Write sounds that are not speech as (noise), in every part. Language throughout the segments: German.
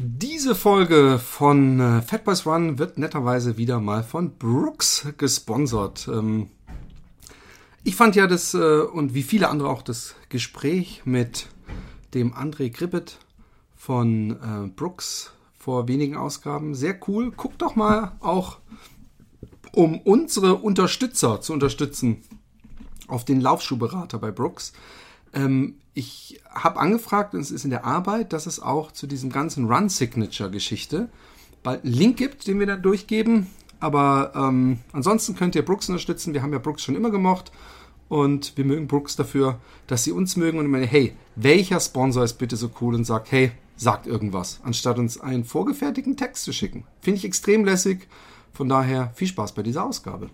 Diese Folge von äh, Fat Boys Run wird netterweise wieder mal von Brooks gesponsert. Ähm, ich fand ja das äh, und wie viele andere auch das Gespräch mit dem André Krippet von äh, Brooks vor wenigen Ausgaben sehr cool. Guckt doch mal auch, um unsere Unterstützer zu unterstützen, auf den Laufschuhberater bei Brooks. Ähm, ich habe angefragt, und es ist in der Arbeit, dass es auch zu diesem ganzen Run-Signature-Geschichte bald einen Link gibt, den wir da durchgeben. Aber ähm, ansonsten könnt ihr Brooks unterstützen. Wir haben ja Brooks schon immer gemocht. Und wir mögen Brooks dafür, dass sie uns mögen. Und ich meine, hey, welcher Sponsor ist bitte so cool und sagt, hey, sagt irgendwas, anstatt uns einen vorgefertigten Text zu schicken. Finde ich extrem lässig. Von daher viel Spaß bei dieser Ausgabe.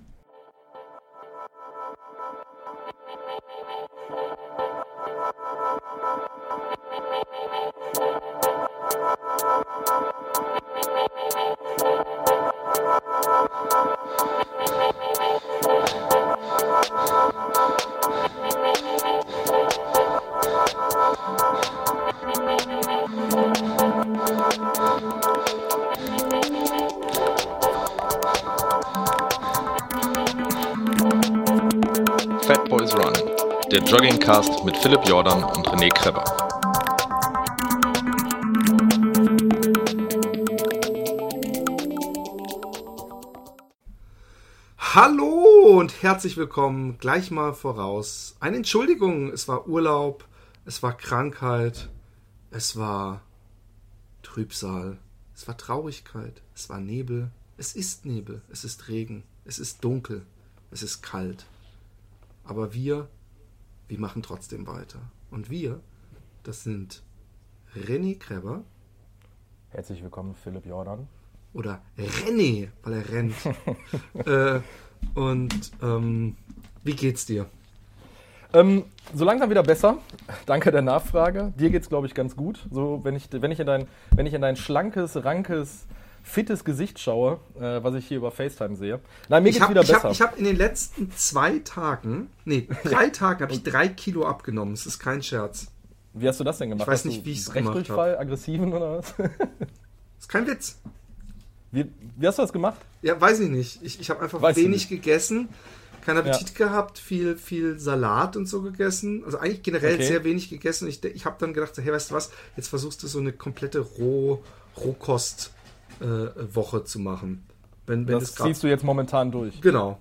Philipp Jordan und René Kreber. Hallo und herzlich willkommen. Gleich mal voraus. Eine Entschuldigung, es war Urlaub, es war Krankheit, es war Trübsal, es war Traurigkeit, es war Nebel, es ist Nebel, es ist Regen, es ist dunkel, es ist kalt. Aber wir, wir machen trotzdem weiter. Und wir, das sind René Kreber Herzlich willkommen, Philipp Jordan. oder René, weil er rennt. (laughs) äh, und ähm, wie geht's dir? Ähm, so langsam wieder besser. Danke der Nachfrage. Dir geht's, glaube ich, ganz gut. So, wenn ich, wenn ich, in, dein, wenn ich in dein schlankes, rankes, fittes Gesicht schaue, äh, was ich hier über FaceTime sehe. Nein, mir Ich geht's habe wieder ich hab, besser. ich hab in den letzten zwei Tagen, nee, (laughs) drei Tagen habe ich drei Kilo abgenommen. Das ist kein Scherz. Wie hast du das denn gemacht? Ich weiß Hast nicht, wie ich's gemacht Rechtdurchfall, aggressiven oder was? Das (laughs) ist kein Witz. wie, wie hast du das gemacht? Ja, weiß ich nicht. Ich, ich habe einfach Weißt wenig gegessen, keinen Appetit gehabt, viel, viel Salat und so gegessen. Also eigentlich generell Okay. sehr wenig gegessen. Ich, ich habe dann gedacht, hey, weißt du was, jetzt versuchst du so eine komplette Roh, Rohkost-Woche zu machen. Wenn, wenn Das ziehst du jetzt momentan durch. Genau,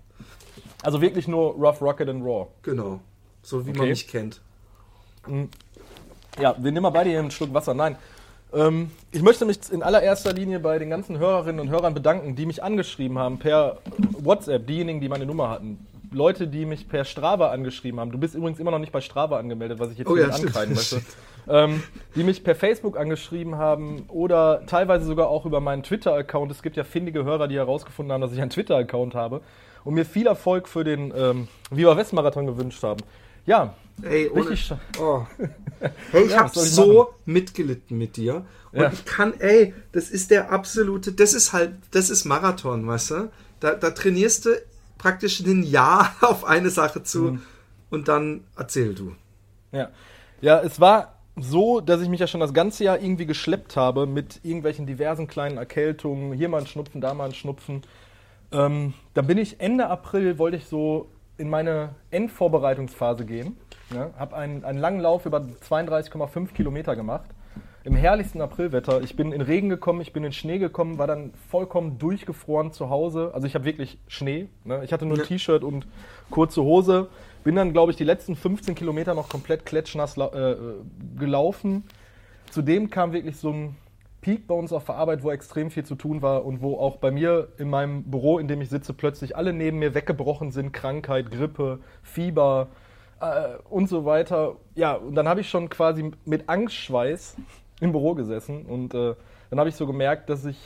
Also wirklich nur Rough Rocket and Raw. genau. So wie man Okay. mich kennt. Ja, wir nehmen mal beide hier einen Schluck Wasser. Nein. Ähm, ich möchte mich in allererster Linie bei den ganzen Hörerinnen und Hörern bedanken, die mich angeschrieben haben per WhatsApp, diejenigen, die meine Nummer hatten. Leute, die mich per Strava angeschrieben haben. Du bist übrigens immer noch nicht bei Strava angemeldet, was ich jetzt Oh hier ja, ankreiden möchte. (laughs) Ähm, die mich per Facebook angeschrieben haben oder teilweise sogar auch über meinen Twitter-Account. Es gibt ja findige Hörer, die herausgefunden haben, dass ich einen Twitter-Account habe und mir viel Erfolg für den ähm, Viva West Marathon gewünscht haben. Ja, Ey, ohne, richtig. Oh. (laughs) Hey, ich Ja, habe so machen? mitgelitten mit dir. Und Ja. ich kann, ey, das ist der absolute, das ist halt, das ist Marathon, weißt du? Da, da trainierst du praktisch ein Jahr (laughs) auf eine Sache zu Mhm. und dann erzähl du. Ja. ja, es war so, dass ich mich ja schon das ganze Jahr irgendwie geschleppt habe mit irgendwelchen diversen kleinen Erkältungen. Hier mal ein Schnupfen, da mal ein Schnupfen. Ähm, dann bin ich Ende April, wollte ich so in meine Endvorbereitungsphase gehen. Ja, habe einen, einen langen Lauf über 32,5 Kilometer gemacht. Im herrlichsten Aprilwetter. Ich bin in Regen gekommen, ich bin in Schnee gekommen, war dann vollkommen durchgefroren zu Hause. Also ich habe wirklich Schnee. Ne? Ich hatte nur ein. T-Shirt und kurze Hose. Bin dann, glaube ich, die letzten 15 Kilometer noch komplett klatschnass lau- äh, äh, gelaufen. Zudem kam wirklich so ein Peak bei uns auf der Arbeit, wo extrem viel zu tun war und wo auch bei mir in meinem Büro, in dem ich sitze, plötzlich alle neben mir weggebrochen sind. Krankheit, Grippe, Fieber äh, und so weiter. Ja, und dann habe ich schon quasi mit Angstschweiß im Büro gesessen und äh, dann habe ich so gemerkt, dass ich,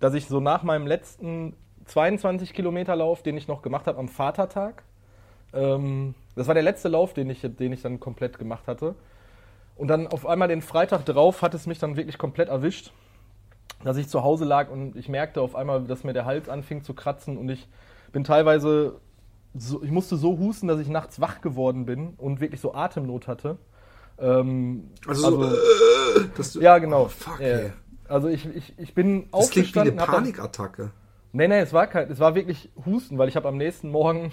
dass ich so nach meinem letzten 22 Kilometer Lauf, den ich noch gemacht habe am Vatertag, ähm, das war der letzte Lauf, den ich, den ich dann komplett gemacht hatte. Und dann auf einmal den Freitag drauf hat es mich dann wirklich komplett erwischt, dass ich zu Hause lag und ich merkte auf einmal, dass mir der Hals anfing zu kratzen und ich bin teilweise, so, ich musste so husten, dass ich nachts wach geworden bin und wirklich so Atemnot hatte. Ähm, Also, so, äh, ja, genau. Oh, fuck, ey. Also ich, ich, ich bin Das klingt wie eine aufgestanden. hab dann- Panikattacke. Nee, nee, es war kein, es war wirklich Husten, weil ich habe am nächsten Morgen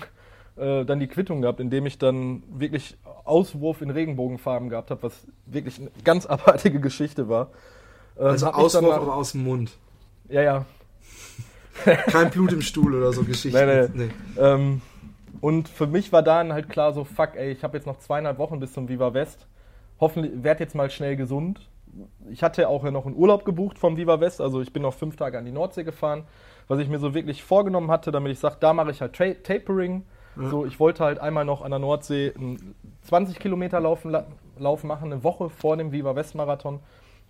äh, dann die Quittung gehabt, indem ich dann wirklich Auswurf in Regenbogenfarben gehabt habe, was wirklich eine ganz (laughs) abartige Geschichte war. Ähm, Also Auswurf, nach- aber aus dem Mund. Ja, ja. Kein Blut im Stuhl oder so Geschichten. Nee, nee. Ähm, und für mich war dann halt klar so, fuck, ey, ich habe jetzt noch zweieinhalb Wochen bis zum Viva West. Hoffentlich werd jetzt mal schnell gesund. Ich hatte auch noch einen Urlaub gebucht vom Viva West, also ich bin noch fünf Tage an die Nordsee gefahren, was ich mir so wirklich vorgenommen hatte, damit ich sage, da mache ich halt Tra Tapering. So, ich wollte halt einmal noch an der Nordsee einen 20 Kilometer Laufen, la- Lauf machen, eine Woche vor dem Viva West Marathon.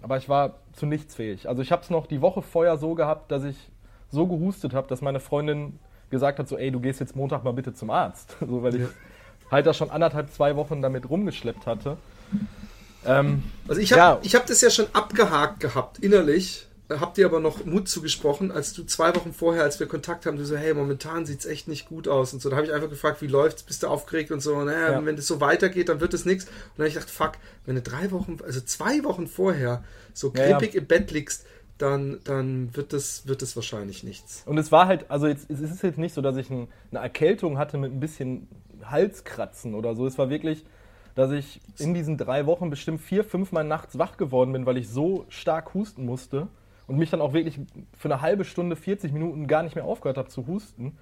Aber ich war zu nichts fähig. Also ich habe es noch die Woche vorher so gehabt, dass ich so gehustet habe, dass meine Freundin gesagt hat, so, ey, du gehst jetzt Montag mal bitte zum Arzt. (laughs) So, weil ich Ja. halt da schon anderthalb, zwei Wochen damit rumgeschleppt hatte. Ähm, Also ich habe Ja. ich hab das ja schon abgehakt gehabt, innerlich. Hab dir aber noch Mut zugesprochen, als du zwei Wochen vorher, als wir Kontakt haben, du so, hey, momentan sieht's echt nicht gut aus und so. Da habe ich einfach gefragt, wie läuft's, bist du aufgeregt und so. Naja, Ja. wenn das so weitergeht, dann wird es nichts. Und dann habe ich gedacht, fuck, wenn du drei Wochen, also zwei Wochen vorher so Ja, ja. krippig im Bett liegst, dann, dann wird das, wird das wahrscheinlich nichts. Und es war halt, also jetzt, es ist jetzt nicht so, dass ich ein, eine Erkältung hatte mit ein bisschen Halskratzen oder so. Es war wirklich, dass ich in diesen drei Wochen bestimmt vier, fünfmal nachts wach geworden bin, weil ich so stark husten musste und mich dann auch wirklich für eine halbe Stunde, 40 Minuten gar nicht mehr aufgehört habe zu husten.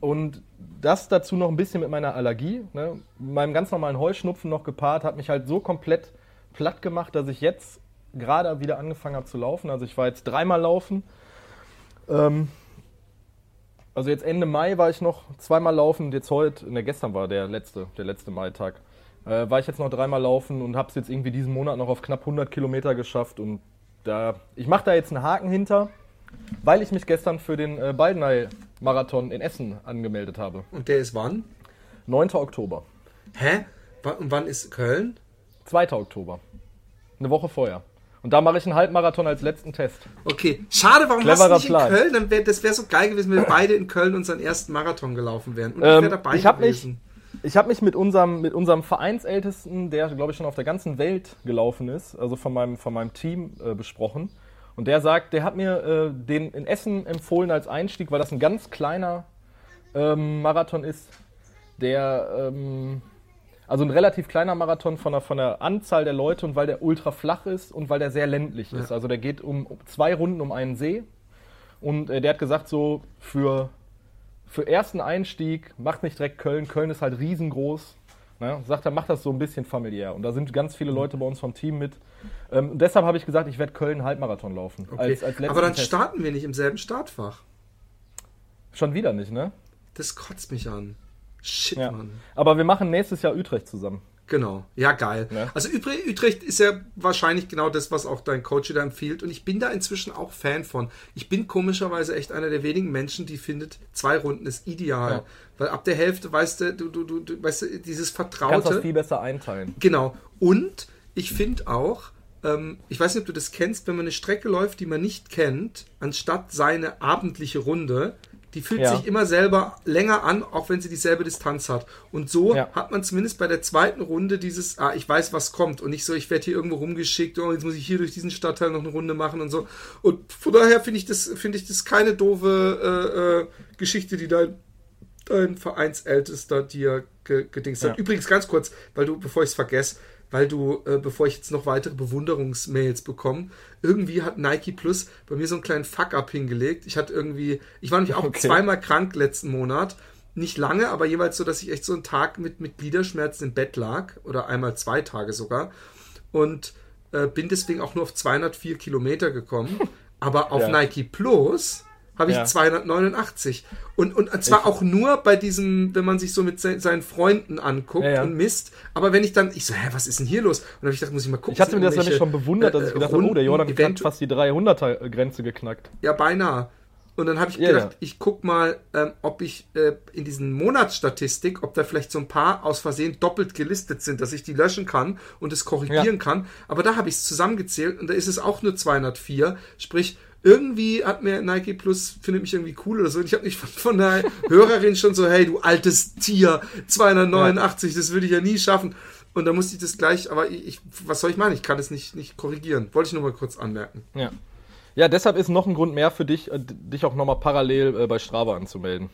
Und das dazu noch ein bisschen mit meiner Allergie, ne, meinem ganz normalen Heuschnupfen noch gepaart, hat mich halt so komplett platt gemacht, dass ich jetzt gerade wieder angefangen habe zu laufen. Also ich war jetzt dreimal laufen. Ähm, also jetzt Ende Mai war ich noch zweimal laufen und jetzt heute, ne, gestern war der letzte, der letzte Maitag, äh, war ich jetzt noch dreimal laufen und habe es jetzt irgendwie diesen Monat noch auf knapp 100 Kilometer geschafft und da, ich mache da jetzt einen Haken hinter, weil ich mich gestern für den äh, Baldeney-Marathon in Essen angemeldet habe. Und der ist wann? 9. Oktober, Hä? Und wann ist Köln? 2. Oktober, eine Woche vorher. Und da mache ich einen Halbmarathon als letzten Test. Okay, schade, warum Cleverer hast du nicht Plan. in Köln? Dann wär, das wäre so geil gewesen, wenn wir beide in Köln unseren ersten Marathon gelaufen wären. Und ich Ähm, wäre dabei ich hab mich- gewesen. Ich habe mich mit unserem, mit unserem Vereinsältesten, der glaube ich schon auf der ganzen Welt gelaufen ist, also von meinem, von meinem Team äh, besprochen. Und der sagt, der hat mir äh, den in Essen empfohlen als Einstieg, weil das ein ganz kleiner ähm, Marathon ist, der ähm, also ein relativ kleiner Marathon von der, von der Anzahl der Leute und weil der ultra flach ist und weil der sehr ländlich ist. Also der geht um, um zwei Runden um einen See. Und äh, der hat gesagt, so für, für ersten Einstieg, macht nicht direkt Köln. Köln ist halt riesengroß. Ne? Sagt er, macht das so ein bisschen familiär. Und da sind ganz viele Leute bei uns vom Team mit. Ähm, deshalb habe ich gesagt, ich werde Köln Halbmarathon laufen. Okay. Als, als Aber dann Test. starten wir nicht im selben Startfach. Schon wieder nicht, ne? Das kotzt mich an. Shit, Ja. Mann. Aber wir machen nächstes Jahr Utrecht zusammen. Genau. Ja, geil. Ne? Also Utrecht ist ja wahrscheinlich genau das, was auch dein Coach dir empfiehlt. Und ich bin da inzwischen auch Fan von. Ich bin komischerweise echt einer der wenigen Menschen, die findet, zwei Runden ist ideal. Ja. Weil ab der Hälfte, weißt du, du, du, du, du weißt du, dieses Du kannst Vertraute. das viel besser einteilen. Genau. Und ich finde auch, ähm, ich weiß nicht, ob du das kennst, wenn man eine Strecke läuft, die man nicht kennt, anstatt seine abendliche Runde, die fühlt Ja. sich immer selber länger an, auch wenn sie dieselbe Distanz hat. Und so Ja. hat man zumindest bei der zweiten Runde dieses, ah, ich weiß, was kommt. Und nicht so, ich werde hier irgendwo rumgeschickt, oh, jetzt muss ich hier durch diesen Stadtteil noch eine Runde machen und so. Und von daher finde ich das, finde ich das keine doofe äh, äh, Geschichte, die dein, dein Vereinsältester dir ge gedingst hat. Ja. Übrigens ganz kurz, weil du, bevor ich es vergesse, weil du, äh, bevor ich jetzt noch weitere Bewunderungsmails bekomme, irgendwie hat Nike Plus bei mir so einen kleinen Fuck-up hingelegt. Ich hatte irgendwie, ich war nämlich auch Okay. zweimal krank letzten Monat. Nicht lange, aber jeweils so, dass ich echt so einen Tag mit, mit Gliederschmerzen im Bett lag. Oder einmal zwei Tage sogar. Und äh, bin deswegen auch nur auf 204 Kilometer gekommen. (laughs) Aber auf Ja. Nike Plus habe ich Ja. 289. Und, und zwar Ich- auch nur bei diesem, wenn man sich so mit se seinen Freunden anguckt Ja, ja. und misst. Aber wenn ich dann, ich so, hä, was ist denn hier los? Und dann habe ich gedacht, muss ich mal gucken. Ich hatte mir das nämlich schon bewundert, dass ich äh, gedacht habe, oh, der Jordan hat fast die 300er-Grenze geknackt. Ja, beinahe. Und dann habe ich gedacht, ja. ich guck mal, ähm, ob ich äh, in diesen Monatsstatistik, ob da vielleicht so ein paar aus Versehen doppelt gelistet sind, dass ich die löschen kann und es korrigieren Ja. kann. Aber da habe ich es zusammengezählt und da ist es auch nur 204. Sprich, irgendwie hat mir Nike Plus, findet mich irgendwie cool oder so. Und ich habe mich von, von der Hörerin schon so, hey, du altes Tier, 289, das würde ich ja nie schaffen. Und da musste ich das gleich, aber ich, was soll ich machen? Ich kann es nicht, nicht korrigieren. Wollte ich nur mal kurz anmerken. Ja. Ja, deshalb ist noch ein Grund mehr für dich, äh, dich auch nochmal parallel äh, bei Strava anzumelden.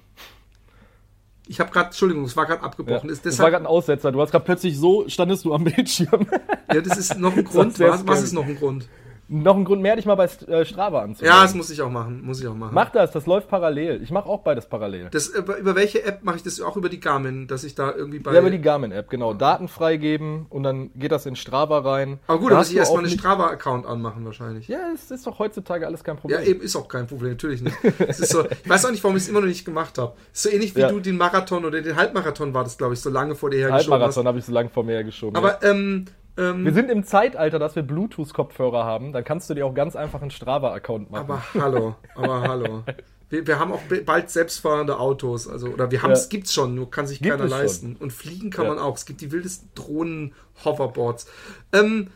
Ich habe gerade, Entschuldigung, es war gerade abgebrochen. Ja. Ist das war deshalb, gerade ein Aussetzer. Du hast gerade plötzlich so, standest du am (laughs) Bildschirm. ja, das ist noch ein Grund. Was, was ist noch ein Grund? Noch ein Grund mehr, dich mal bei äh, Strava anzumelden. Ja, das muss ich auch machen. Muss ich auch machen. Mach das, das läuft parallel. Ich mache auch beides parallel. Das, über, über welche App mache ich das auch über die Garmin, dass ich da irgendwie bei. Ja, über die Garmin-App, genau. Daten freigeben und dann geht das in Strava rein. Aber gut, Da muss ich erstmal einen Strava-Account anmachen wahrscheinlich. Ja, es ist doch heutzutage alles kein Ja, Problem. eben ist auch kein Problem, natürlich nicht. So, (laughs) ich weiß auch nicht, warum ich es immer noch nicht gemacht habe. So ähnlich wie Ja. du den Marathon oder den Halbmarathon war das, glaube ich, so lange vor dir hergeschoben. Halbmarathon habe ich so lange vor mir hergeschoben. ja. Aber ähm, ähm, wir sind im Zeitalter, dass wir Bluetooth-Kopfhörer haben. Dann kannst du dir auch ganz einfach einen Strava-Account machen. aber hallo, aber hallo. Wir, wir haben auch bald selbstfahrende Autos, also oder wir haben Ja. es gibt's schon, nur kann sich Gibt keiner es schon. leisten. Und fliegen kann Ja. man auch. Es gibt die wildesten Drohnen, Hoverboards. Ähm,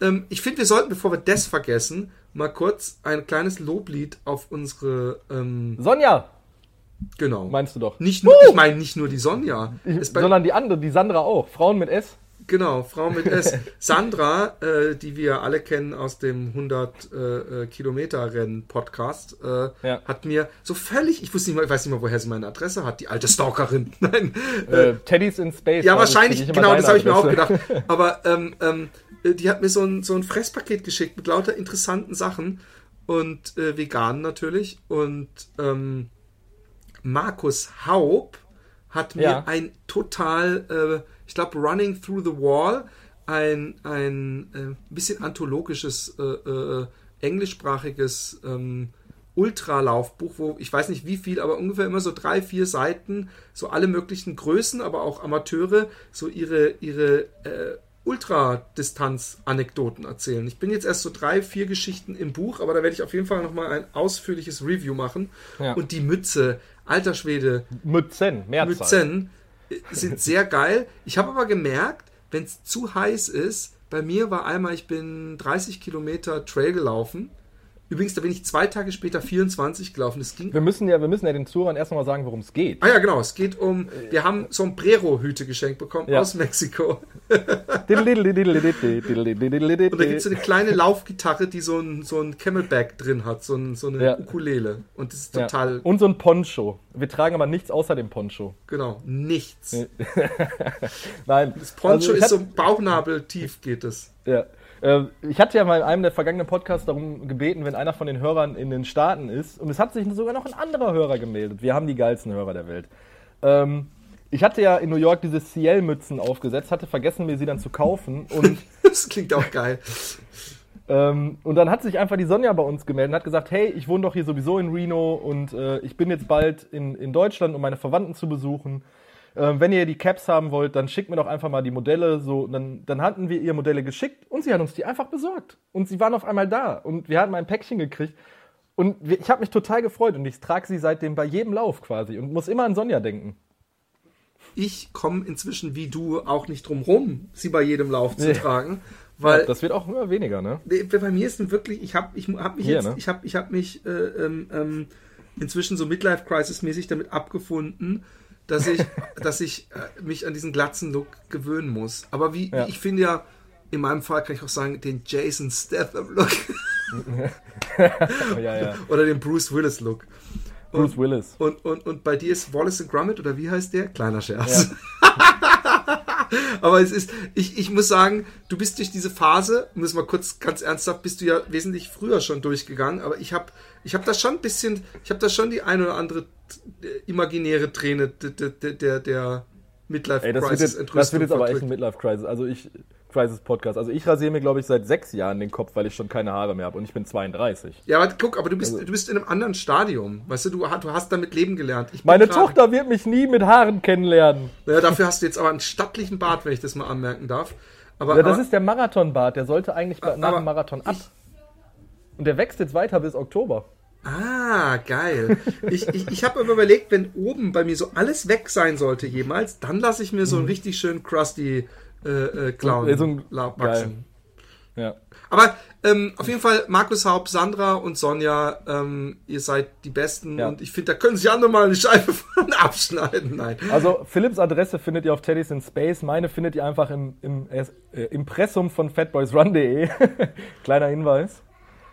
ähm, ich finde, wir sollten, bevor wir das vergessen, mal kurz ein kleines Loblied auf unsere ähm, Sonja, genau. meinst du doch. Nicht nur, ich meine nicht nur die Sonja. Es bei- Sondern die andere, die Sandra auch. Frauen mit S. Genau, Frau mit S. (laughs) Sandra, äh, die wir alle kennen aus dem 100 äh, äh, Kilometer Rennen Podcast, äh, Ja. hat mir so völlig, ich wusste nicht mal, ich weiß nicht mal, woher sie meine Adresse hat, die alte Stalkerin. (laughs) Nein, äh, Äh, Teddy's in Space. ja, wahrscheinlich, genau, das habe ich mir auch gedacht. (laughs) Aber ähm, ähm, äh, die hat mir so ein, so ein Fresspaket geschickt mit lauter interessanten Sachen und vegan natürlich. Und ähm, Markus Haub hat mir Ja. ein total, ich glaube, Running Through the Wall, ein, ein äh, bisschen anthologisches, äh, äh, englischsprachiges ähm, Ultralaufbuch, wo ich weiß nicht wie viel, aber ungefähr immer so drei, vier Seiten, so alle möglichen Größen, aber auch Amateure, so ihre, ihre äh, Ultradistanz-Anekdoten erzählen. Ich bin jetzt erst so drei, vier Geschichten im Buch, aber da werde ich auf jeden Fall nochmal ein ausführliches Review machen. Ja. Und die Mütze, alter Schwede, Mützen, Mehrzahl. Mützen sind sehr geil. Ich habe aber gemerkt, wenn es zu heiß ist, bei mir war einmal, ich bin 30 Kilometer Trail gelaufen. Übrigens, da bin ich zwei Tage später 24 gelaufen. Das ging Wir müssen ja, wir müssen ja den Zuhörern erst noch mal sagen, worum es geht. Ah ja, genau. Es geht um, wir haben Sombrero-Hüte geschenkt bekommen Ja. aus Mexiko. Und da gibt es so eine kleine Laufgitarre, die so ein, so ein Camelback drin hat, so, ein, so eine Ja. Ukulele. Und das ist Ja. total, Und so ein Poncho. Wir tragen aber nichts außer dem Poncho. genau, nichts. Nein. Das Poncho Also ist so bauchnabeltief geht es. Ja. Äh, Ich hatte ja mal in einem der vergangenen Podcasts darum gebeten, wenn einer von den Hörern in den Staaten ist, und es hat sich sogar noch ein anderer Hörer gemeldet. Wir haben die geilsten Hörer der Welt. Ähm, ich hatte ja in New York diese CL-Mützen aufgesetzt, hatte vergessen, mir sie dann zu kaufen. Und, (laughs) Das klingt auch geil. ähm, und dann hat sich einfach die Sonja bei uns gemeldet und hat gesagt, hey, ich wohne doch hier sowieso in Reno und äh, ich bin jetzt bald in, in Deutschland, um meine Verwandten zu besuchen. Ähm, wenn ihr die Caps haben wollt, dann schickt mir doch einfach mal die Modelle. So, dann, dann hatten wir ihr Modelle geschickt und sie hat uns die einfach besorgt. Und sie waren auf einmal da und wir hatten ein Päckchen gekriegt. Und wir, ich habe mich total gefreut und ich trage sie seitdem bei jedem Lauf quasi und muss immer an Sonja denken. Ich komme inzwischen wie du auch nicht drum rum, sie bei jedem Lauf zu Nee. tragen. Weil das wird auch immer weniger, ne? Bei mir ist es wirklich, ich habe ich hab mich Hier, jetzt, ne? ich habe ich hab mich äh, ähm, ähm, inzwischen so Midlife Crisis mäßig damit abgefunden, dass ich, dass ich äh, mich an diesen glatzen Look gewöhnen muss. Aber wie, Ja. ich finde ja, in meinem Fall kann ich auch sagen, den Jason Statham Look (laughs) Ja, ja. oder den Bruce Willis Look. Bruce Willis. Und, und, und bei dir ist Wallace and Gromit oder wie heißt der? Kleiner Scherz. (laughs) Aber es ist, ich, ich muss sagen, du bist durch diese Phase, um das mal kurz ganz ernsthaft, bist du ja wesentlich früher schon durchgegangen, aber ich habe ich hab da schon ein bisschen, ich habe da schon die eine oder andere imaginäre Träne der, der, der, der Midlife Ey, das wird, jetzt, das wird jetzt aber echt ein Midlife Crisis. Also ich Crisis Podcast. Also ich rasiere mir glaube ich seit sechs Jahren den Kopf, weil ich schon keine Haare mehr habe und ich bin 32. Ja, aber guck, aber du bist, Also du bist in einem anderen Stadium. Weißt du, du, du hast damit leben gelernt. Ich Meine gerade- Tochter wird mich nie mit Haaren kennenlernen. Ja, dafür hast du jetzt aber einen stattlichen Bart, wenn ich das mal anmerken darf. Aber, Ja, das aber, ist der Marathonbart. Der sollte eigentlich bei- nach aber dem Marathon ab. Und der wächst jetzt weiter bis Oktober. Ah, geil. Ich, ich, ich habe aber überlegt, wenn oben bei mir so alles weg sein sollte jemals, dann lasse ich mir so einen richtig schönen crusty äh, äh, Clown Mhm. So wachsen. Ja. Aber ähm, auf jeden Fall, Markus Haupt, Sandra und Sonja, ähm, ihr seid die Besten Ja. und ich finde, da können sich andere mal eine Scheibe (laughs) von abschneiden. Nein. Also Philipps Adresse findet ihr auf Teddy's in Space. Meine findet ihr einfach im, im äh, Impressum von fatboysrun.de. (laughs) Kleiner Hinweis.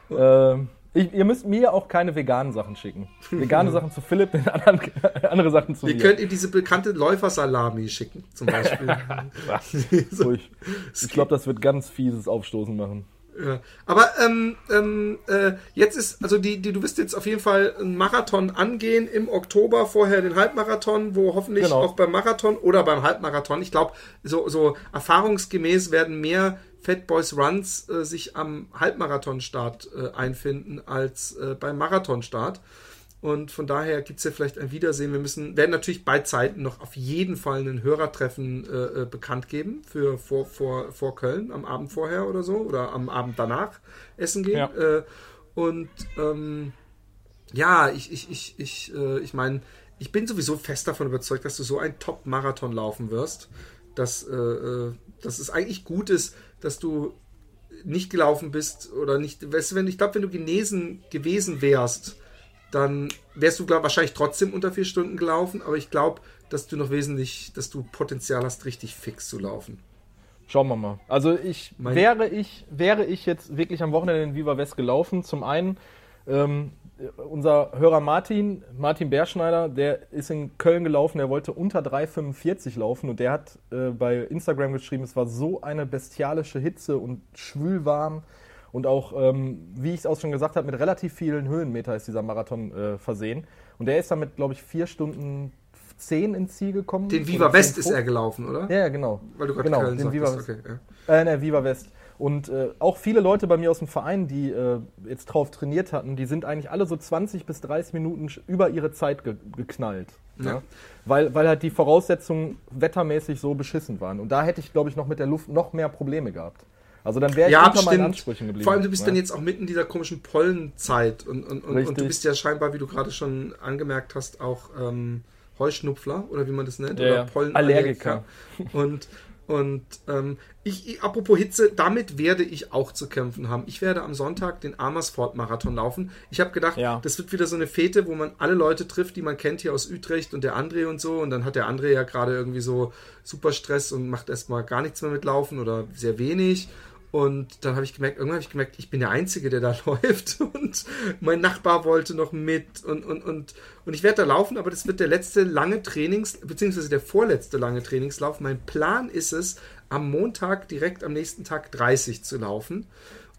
Ähm, Ich, ihr müsst mir auch keine veganen Sachen schicken. Vegane (laughs) Sachen zu Philipp, (laughs) anderen, andere Sachen zu Ihr mir. könnt ihm diese bekannte Läufersalami schicken, zum Beispiel. (laughs) So, ich ich glaube, das wird ganz fieses Aufstoßen machen. Ja. Aber ähm, ähm, äh, jetzt ist, also die, die, du wirst jetzt auf jeden Fall einen Marathon angehen im Oktober, vorher den Halbmarathon, wo hoffentlich Genau. auch beim Marathon oder beim Halbmarathon, ich glaube, so, so erfahrungsgemäß werden mehr Fat Boys Runs äh, sich am Halbmarathonstart äh, einfinden als äh, beim Marathonstart. Und von daher gibt es ja vielleicht ein Wiedersehen. Wir müssen, werden natürlich bei Zeiten noch auf jeden Fall einen Hörertreffen äh, äh, bekannt geben für vor, vor, vor Köln am Abend vorher oder so oder am Abend danach essen gehen. Ja. Äh, und ähm, ja, ich, ich, ich, ich, äh, ich meine, ich bin sowieso fest davon überzeugt, dass du so einen Top-Marathon laufen wirst, dass, äh, äh, dass es eigentlich gut ist, dass du nicht gelaufen bist oder nicht, weißt du, wenn, ich glaube, wenn du genesen gewesen wärst, dann wärst du glaub, wahrscheinlich trotzdem unter vier Stunden gelaufen, aber ich glaube, dass du noch wesentlich, dass du Potenzial hast, richtig fix zu laufen. Schauen wir mal. Also ich Mein- wäre ich wäre ich jetzt wirklich am Wochenende in Viva West gelaufen. Zum einen ähm, unser Hörer Martin Martin Berschneider, der ist in Köln gelaufen. Der wollte unter 3,45 laufen und der hat äh, bei Instagram geschrieben, es war so eine bestialische Hitze und schwülwarm und auch ähm, wie ich es auch schon gesagt habe mit relativ vielen Höhenmeter ist dieser Marathon äh, versehen und der ist damit glaube ich vier Stunden zehn ins Ziel gekommen. Den Viva West 10,5. ist er gelaufen, oder? Ja, ja, genau. Weil du gerade genau, Köln den sagtest. Viva West. okay, ja. Äh, ne, Viva West. Und äh, auch viele Leute bei mir aus dem Verein, die äh, jetzt drauf trainiert hatten, die sind eigentlich alle so 20 bis 30 Minuten über ihre Zeit ge geknallt. Ja. Ja. Weil, weil halt die Voraussetzungen wettermäßig so beschissen waren. Und da hätte ich, glaube ich, noch mit der Luft noch mehr Probleme gehabt. Also dann wäre ich Ja, unter meinen stimmt. Ansprüchen geblieben. Vor allem, du bist ja. dann jetzt auch mitten in dieser komischen Pollenzeit und, und, und, und du bist ja scheinbar, wie du gerade schon angemerkt hast, auch ähm, Heuschnupfler oder wie man das nennt, Ja, oder. Pollenallergiker. Und, und ähm, ich, apropos Hitze, damit werde ich auch zu kämpfen haben. Ich werde am Sonntag den Amersfoort-Marathon laufen. Ich habe gedacht, Ja. das wird wieder so eine Fete, wo man alle Leute trifft, die man kennt hier aus Utrecht und der André und so. Und dann hat der André ja gerade irgendwie so super Stress und macht erstmal gar nichts mehr mit Laufen oder sehr wenig. Und dann habe ich gemerkt, irgendwann habe ich gemerkt, ich bin der Einzige, der da (laughs) läuft. Und mein Nachbar wollte noch mit. Und, und, und, und ich werde da laufen, aber das wird der letzte lange Trainings, beziehungsweise der vorletzte lange Trainingslauf. Mein Plan ist es, am Montag direkt am nächsten Tag 30 zu laufen.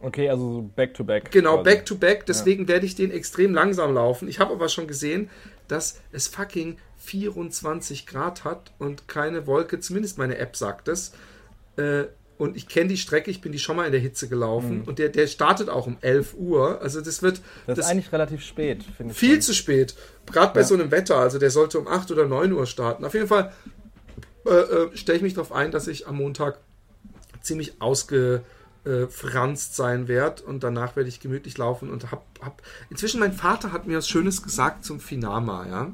Okay, also so back to back. Genau, quasi. back to back. Deswegen werde ich den extrem langsam laufen. Ich habe aber schon gesehen, dass es fucking 24 Grad hat und keine Wolke. Zumindest meine App sagt es. Äh, und ich kenne die Strecke, ich bin die schon mal in der Hitze gelaufen. Und der, der startet auch um 11 Uhr. Also das wird Mhm. Das, ist eigentlich relativ spät, finde ich. viel schon. zu spät. Gerade bei Ja. so einem Wetter. Also der sollte um 8 oder 9 Uhr starten. Auf jeden Fall äh, äh, stelle ich mich darauf ein, dass ich am Montag ziemlich ausgefranst sein werde und danach werde ich gemütlich laufen und hab, hab inzwischen mein Vater hat mir was Schönes gesagt zum Finama, ja.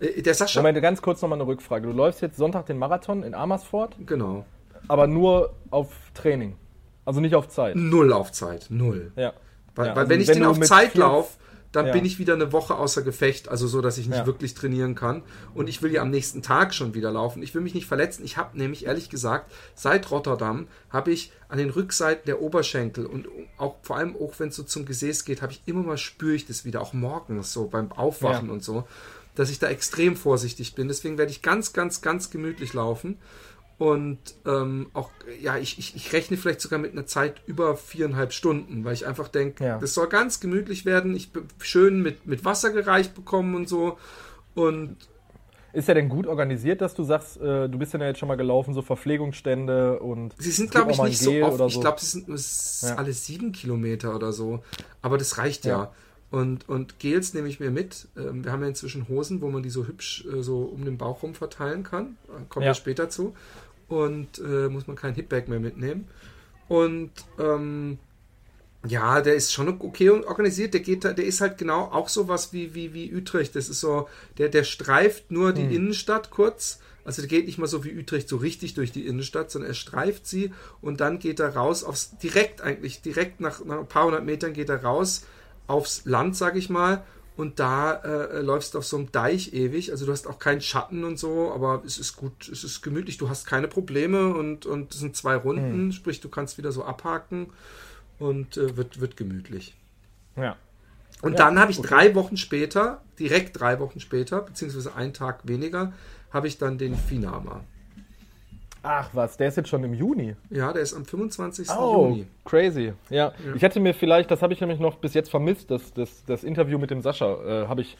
Äh, Der Sascha, Moment, ganz kurz nochmal eine Rückfrage. Du läufst jetzt Sonntag den Marathon in Amersfoort, genau, aber nur auf Training. Also nicht auf Zeit. null auf Zeit, null. Ja. Weil, Ja, weil also wenn ich wenn den auf Zeit laufe, dann Ja. bin ich wieder eine Woche außer Gefecht, also so, dass ich nicht Ja. wirklich trainieren kann. Und ich will ja am nächsten Tag schon wieder laufen. Ich will mich nicht verletzen. Ich habe nämlich ehrlich gesagt, seit Rotterdam habe ich an den Rückseiten der Oberschenkel und auch vor allem auch wenn es so zum Gesäß geht, habe ich immer mal spüre ich das wieder, auch morgens so beim Aufwachen und so, dass ich da extrem vorsichtig bin. Deswegen werde ich ganz, ganz, ganz gemütlich laufen. Und ähm, auch, ja, ich, ich, ich rechne vielleicht sogar mit einer Zeit über viereinhalb Stunden, weil ich einfach denke, Ja. das soll ganz gemütlich werden. Ich schön mit, mit Wasser gereicht bekommen und so. Und Ist er denn gut organisiert, dass du sagst, äh, du bist ja jetzt schon mal gelaufen, so Verpflegungsstände und. sie sind, es glaube ich, nicht so Gel oft. oder Ich so. glaube, sie sind nur s- Ja. alle sieben Kilometer oder so. Aber das reicht ja. Ja. Und, und Gels nehme ich mir mit. Ähm, wir haben ja inzwischen Hosen, wo man die so hübsch äh, so um den Bauch rum verteilen kann. Äh, Kommen wir Ja. später zu. Und äh, muss man kein Hipbag mehr mitnehmen. Und ähm, ja, der ist schon okay und organisiert. Der geht der ist halt genau auch sowas wie, wie, wie Utrecht. Das ist so, der, der streift nur die Innenstadt kurz. Also der geht nicht mal so wie Utrecht so richtig durch die Innenstadt, sondern er streift sie und dann geht er raus aufs, direkt eigentlich, direkt nach, nach ein paar hundert Metern geht er raus aufs Land, sag ich mal. Und da äh, läufst du auf so einem Deich ewig. Also du hast auch keinen Schatten und so, aber es ist gut, es ist gemütlich. Du hast keine Probleme und, und es sind zwei Runden, sprich du kannst wieder so abhaken und äh, wird, wird gemütlich. Ja. Und Ja, dann habe ich okay. drei Wochen später, direkt drei Wochen später, beziehungsweise einen Tag weniger, habe ich dann den Finama. Ach was, der ist jetzt schon im Juni. Ja, der ist am 25. Oh, Juni. crazy. Ja. ich hätte mir vielleicht, das habe ich nämlich noch bis jetzt vermisst, das, das, das Interview mit dem Sascha äh, habe ich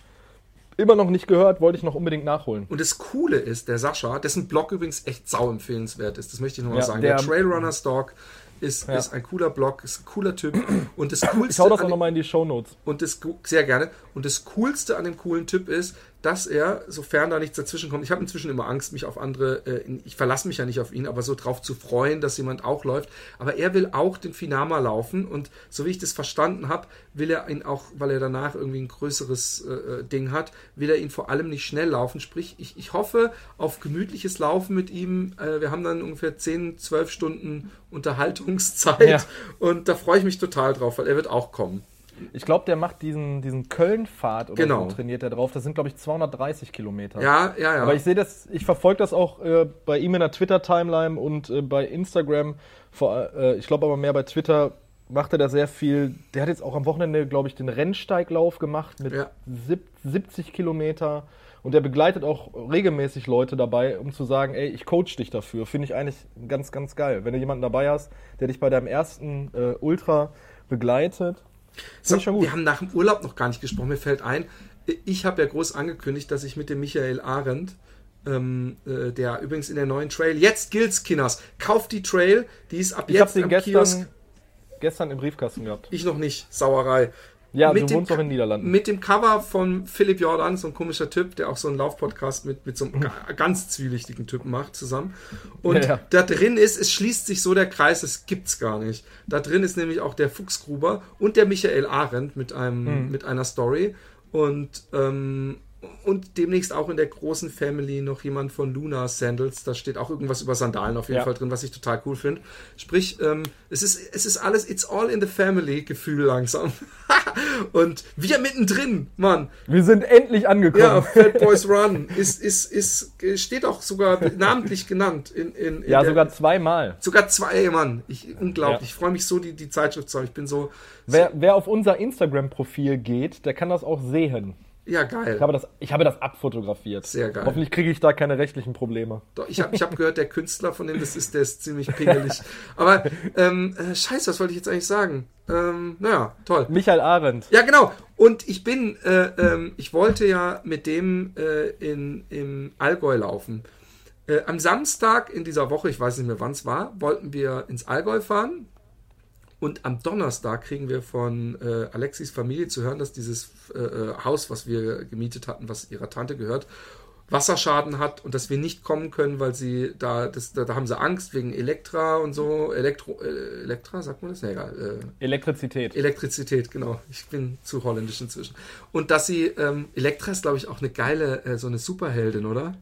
immer noch nicht gehört, wollte ich noch unbedingt nachholen. Und das Coole ist, der Sascha, dessen Blog übrigens echt sau empfehlenswert ist, das möchte ich nochmal Ja, sagen. Der, der- Trailrunner Stalk ist, Ja. ist ein cooler Blog, ist ein cooler Typ. Und das Coolste Ich hau das auch nochmal in die Shownotes. Und das sehr gerne. Und das Coolste an dem coolen Typ ist, dass er, sofern da nichts dazwischen kommt, ich habe inzwischen immer Angst, mich auf andere, äh, ich verlasse mich ja nicht auf ihn, aber so drauf zu freuen, dass jemand auch läuft. Aber er will auch den Finama laufen und so wie ich das verstanden habe, will er ihn auch, weil er danach irgendwie ein größeres äh, äh, Ding hat, will er ihn vor allem nicht schnell laufen. Sprich, ich, ich hoffe auf gemütliches Laufen mit ihm. Äh, wir haben dann ungefähr 10, 12 Stunden Unterhaltungszeit Ja. und da freue ich mich total drauf, weil er wird auch kommen. Ich glaube, der macht diesen, diesen Köln-Fahrt oder Genau. so, trainiert er drauf. Das sind, glaube ich, 230 Kilometer. Ja, ja, ja. Aber ich sehe das, ich verfolge das auch äh, bei ihm in der Twitter-Timeline und äh, bei Instagram. Vor, äh, ich glaube aber mehr bei Twitter macht er da sehr viel. Der hat jetzt auch am Wochenende, glaube ich, den Rennsteiglauf gemacht mit Ja. sieb- 70 Kilometer. Und der begleitet auch regelmäßig Leute dabei, um zu sagen, ey, ich coach dich dafür. Finde ich eigentlich ganz, ganz geil. Wenn du jemanden dabei hast, der dich bei deinem ersten äh, Ultra begleitet. So. Wir haben nach dem Urlaub noch gar nicht gesprochen. Mir fällt ein, ich habe ja groß angekündigt, dass ich mit dem Michael Arendt, ähm, äh, der übrigens in der neuen Trail, jetzt gilt's, Kinders, kauft die Trail, die ist ab Ich jetzt den am gestern, Kiosk. gestern im Briefkasten gehabt. Ich noch nicht, Sauerei. Ja, Mit du dem wohnst doch in den Niederlanden. Mit dem Cover von Philipp Jordan, so ein komischer Typ, der auch so einen Laufpodcast mit, mit so einem ga- ganz zwielichtigen Typen macht zusammen. Und Ja, ja. da drin ist, es schließt sich so der Kreis, es gibt's gar nicht. Da drin ist nämlich auch der Fuchsgruber und der Michael Arendt mit einem, Mhm. mit einer Story. Und, ähm, und demnächst auch in der großen Family noch jemand von Luna Sandals. Da steht auch irgendwas über Sandalen auf jeden Ja. Fall drin, was ich total cool finde. Sprich, ähm, es, ist, es ist alles, it's all in the family Gefühl langsam. (laughs) und wir mittendrin, Mann. Wir sind endlich angekommen. Ja, Fat (laughs) Boys Run ist, ist, ist, steht auch sogar namentlich genannt. In, in, in Ja, der, sogar zweimal. sogar zwei, Mann. Ich, unglaublich. Ja. Ich freue mich so, die, die Zeitschrift zu haben. Ich bin so, Wer, wer auf unser Instagram-Profil geht, der kann das auch sehen. Ja, geil. Ich habe das, ich habe das abfotografiert. Sehr geil. Hoffentlich kriege ich da keine rechtlichen Probleme. Doch, ich habe ich hab gehört, der Künstler, von dem das ist, der ist ziemlich pingelig. Aber, ähm, äh, scheiße, was wollte ich jetzt eigentlich sagen? Ähm, naja, toll. Michael Arendt. Ja, genau. Und ich bin, äh, ähm, ich wollte ja mit dem äh, in, im Allgäu laufen. Äh, am Samstag in dieser Woche, ich weiß nicht mehr wann es war, wollten wir ins Allgäu fahren. Und am Donnerstag kriegen wir von äh, Alexis Familie zu hören, dass dieses äh, äh, Haus, was wir gemietet hatten, was ihrer Tante gehört, Wasserschaden hat und dass wir nicht kommen können, weil sie da, das, da, da haben sie Angst wegen Elektra und so. Elektro, äh, Elektra, sagt man das? Ja, egal. Äh, Elektrizität. Elektrizität, genau. Ich bin zu holländisch inzwischen. Und dass sie, ähm, Elektra ist, glaube ich, auch eine geile, äh, so eine Superheldin, oder?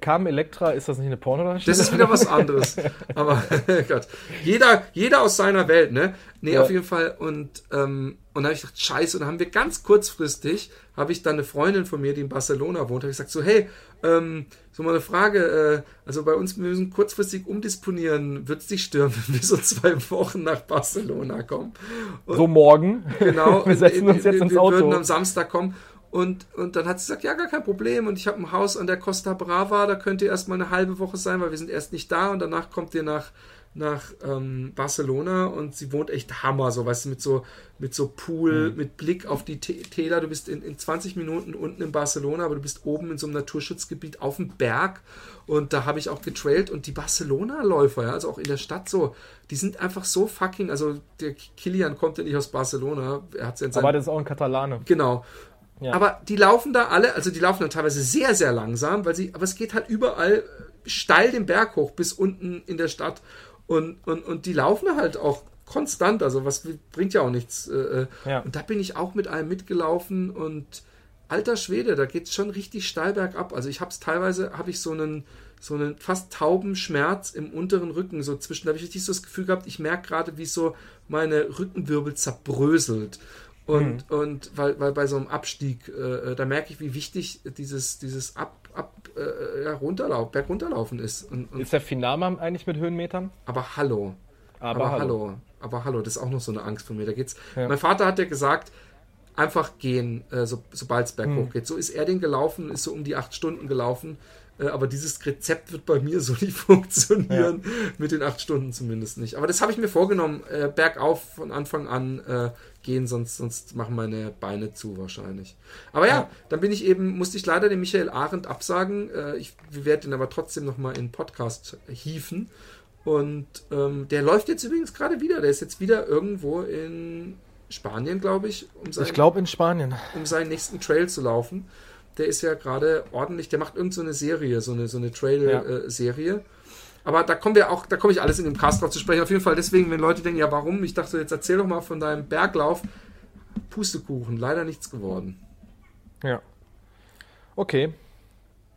Carmen Electra, ist das nicht eine Pornodarstellerin? Das ist wieder was anderes. (laughs) Aber (laughs) Gott. Jeder, jeder aus seiner Welt, ne? Nee, Ja. auf jeden Fall. Und, ähm, und dann habe ich gedacht, scheiße, und dann haben wir ganz kurzfristig, habe ich dann eine Freundin von mir, die in Barcelona wohnt, habe ich gesagt, so, hey, ähm, so mal eine Frage, äh, also bei uns, wir müssen kurzfristig umdisponieren, wird es dich stören, (laughs) wenn wir so zwei Wochen nach Barcelona kommen? Und, So morgen. Genau. Wir setzen uns jetzt wir, ins wir Auto. würden am Samstag kommen. Und, und dann hat sie gesagt, ja, gar kein Problem. Und ich habe ein Haus an der Costa Brava, da könnt ihr erstmal eine halbe Woche sein, weil wir sind erst nicht da und danach kommt ihr nach, nach ähm, Barcelona und sie wohnt echt Hammer, so weißt du, mit so, mit so Pool, Mhm. mit Blick auf die Tä- Täler. Du bist in, in 20 Minuten unten in Barcelona, aber du bist oben in so einem Naturschutzgebiet auf dem Berg. Und da habe ich auch getrailt und die Barcelona-Läufer, ja, also auch in der Stadt so, die sind einfach so fucking, also der Kilian kommt ja nicht aus Barcelona, er hat ja in seinem Aber das ist auch ein Katalane. Genau. Ja. Aber die laufen da alle, also die laufen dann teilweise sehr, sehr langsam, weil sie, aber es geht halt überall steil den Berg hoch bis unten in der Stadt. Und, und, und die laufen halt auch konstant, also was bringt ja auch nichts. äh, äh. Ja. Und da bin ich auch mit einem mitgelaufen und alter Schwede, da geht es schon richtig steil bergab. Also ich habe es teilweise, habe ich so einen, so einen fast tauben Schmerz im unteren Rücken, so zwischen, da habe ich richtig so das Gefühl gehabt, ich merke gerade, wie so meine Rückenwirbel zerbröselt. Und, und weil, weil bei so einem Abstieg, äh, da merke ich, wie wichtig dieses, dieses Ab, ab äh, ja, runterlauf, Bergunterlaufen ist. Und, und, Ist der Finama eigentlich mit Höhenmetern? aber hallo. Aber, Aber hallo. hallo. Aber hallo, das ist auch noch so eine Angst von mir. Da geht's. Ja. Mein Vater hat ja gesagt, einfach gehen, äh, so, sobald es berghoch Hm. geht. So ist er den gelaufen, ist so um die acht Stunden gelaufen. Äh, aber dieses Rezept wird bei mir (laughs) so nicht funktionieren. Mit den acht Stunden zumindest nicht. Aber das habe ich mir vorgenommen. Äh, bergauf von Anfang an äh, gehen, sonst, sonst machen meine Beine zu wahrscheinlich. Aber ja, Ja. dann bin ich eben, musste ich leider den Michael Arendt absagen. Äh, ich werde ihn aber trotzdem nochmal in den Podcast hieven. Und ähm, der läuft jetzt übrigens gerade wieder. Der ist jetzt wieder irgendwo in Spanien, glaube ich, um seinen, Ich glaube in Spanien. um seinen nächsten Trail zu laufen. Der ist ja gerade ordentlich, der macht irgend so eine Serie, so eine, so eine Ja. Trail-Serie. Aber da kommen wir auch, da komme ich alles in dem Cast drauf zu sprechen. Auf jeden Fall deswegen, wenn Leute denken, ja, warum? Ich dachte, jetzt erzähl doch mal von deinem Berglauf. Pustekuchen, leider nichts geworden. Ja. Okay.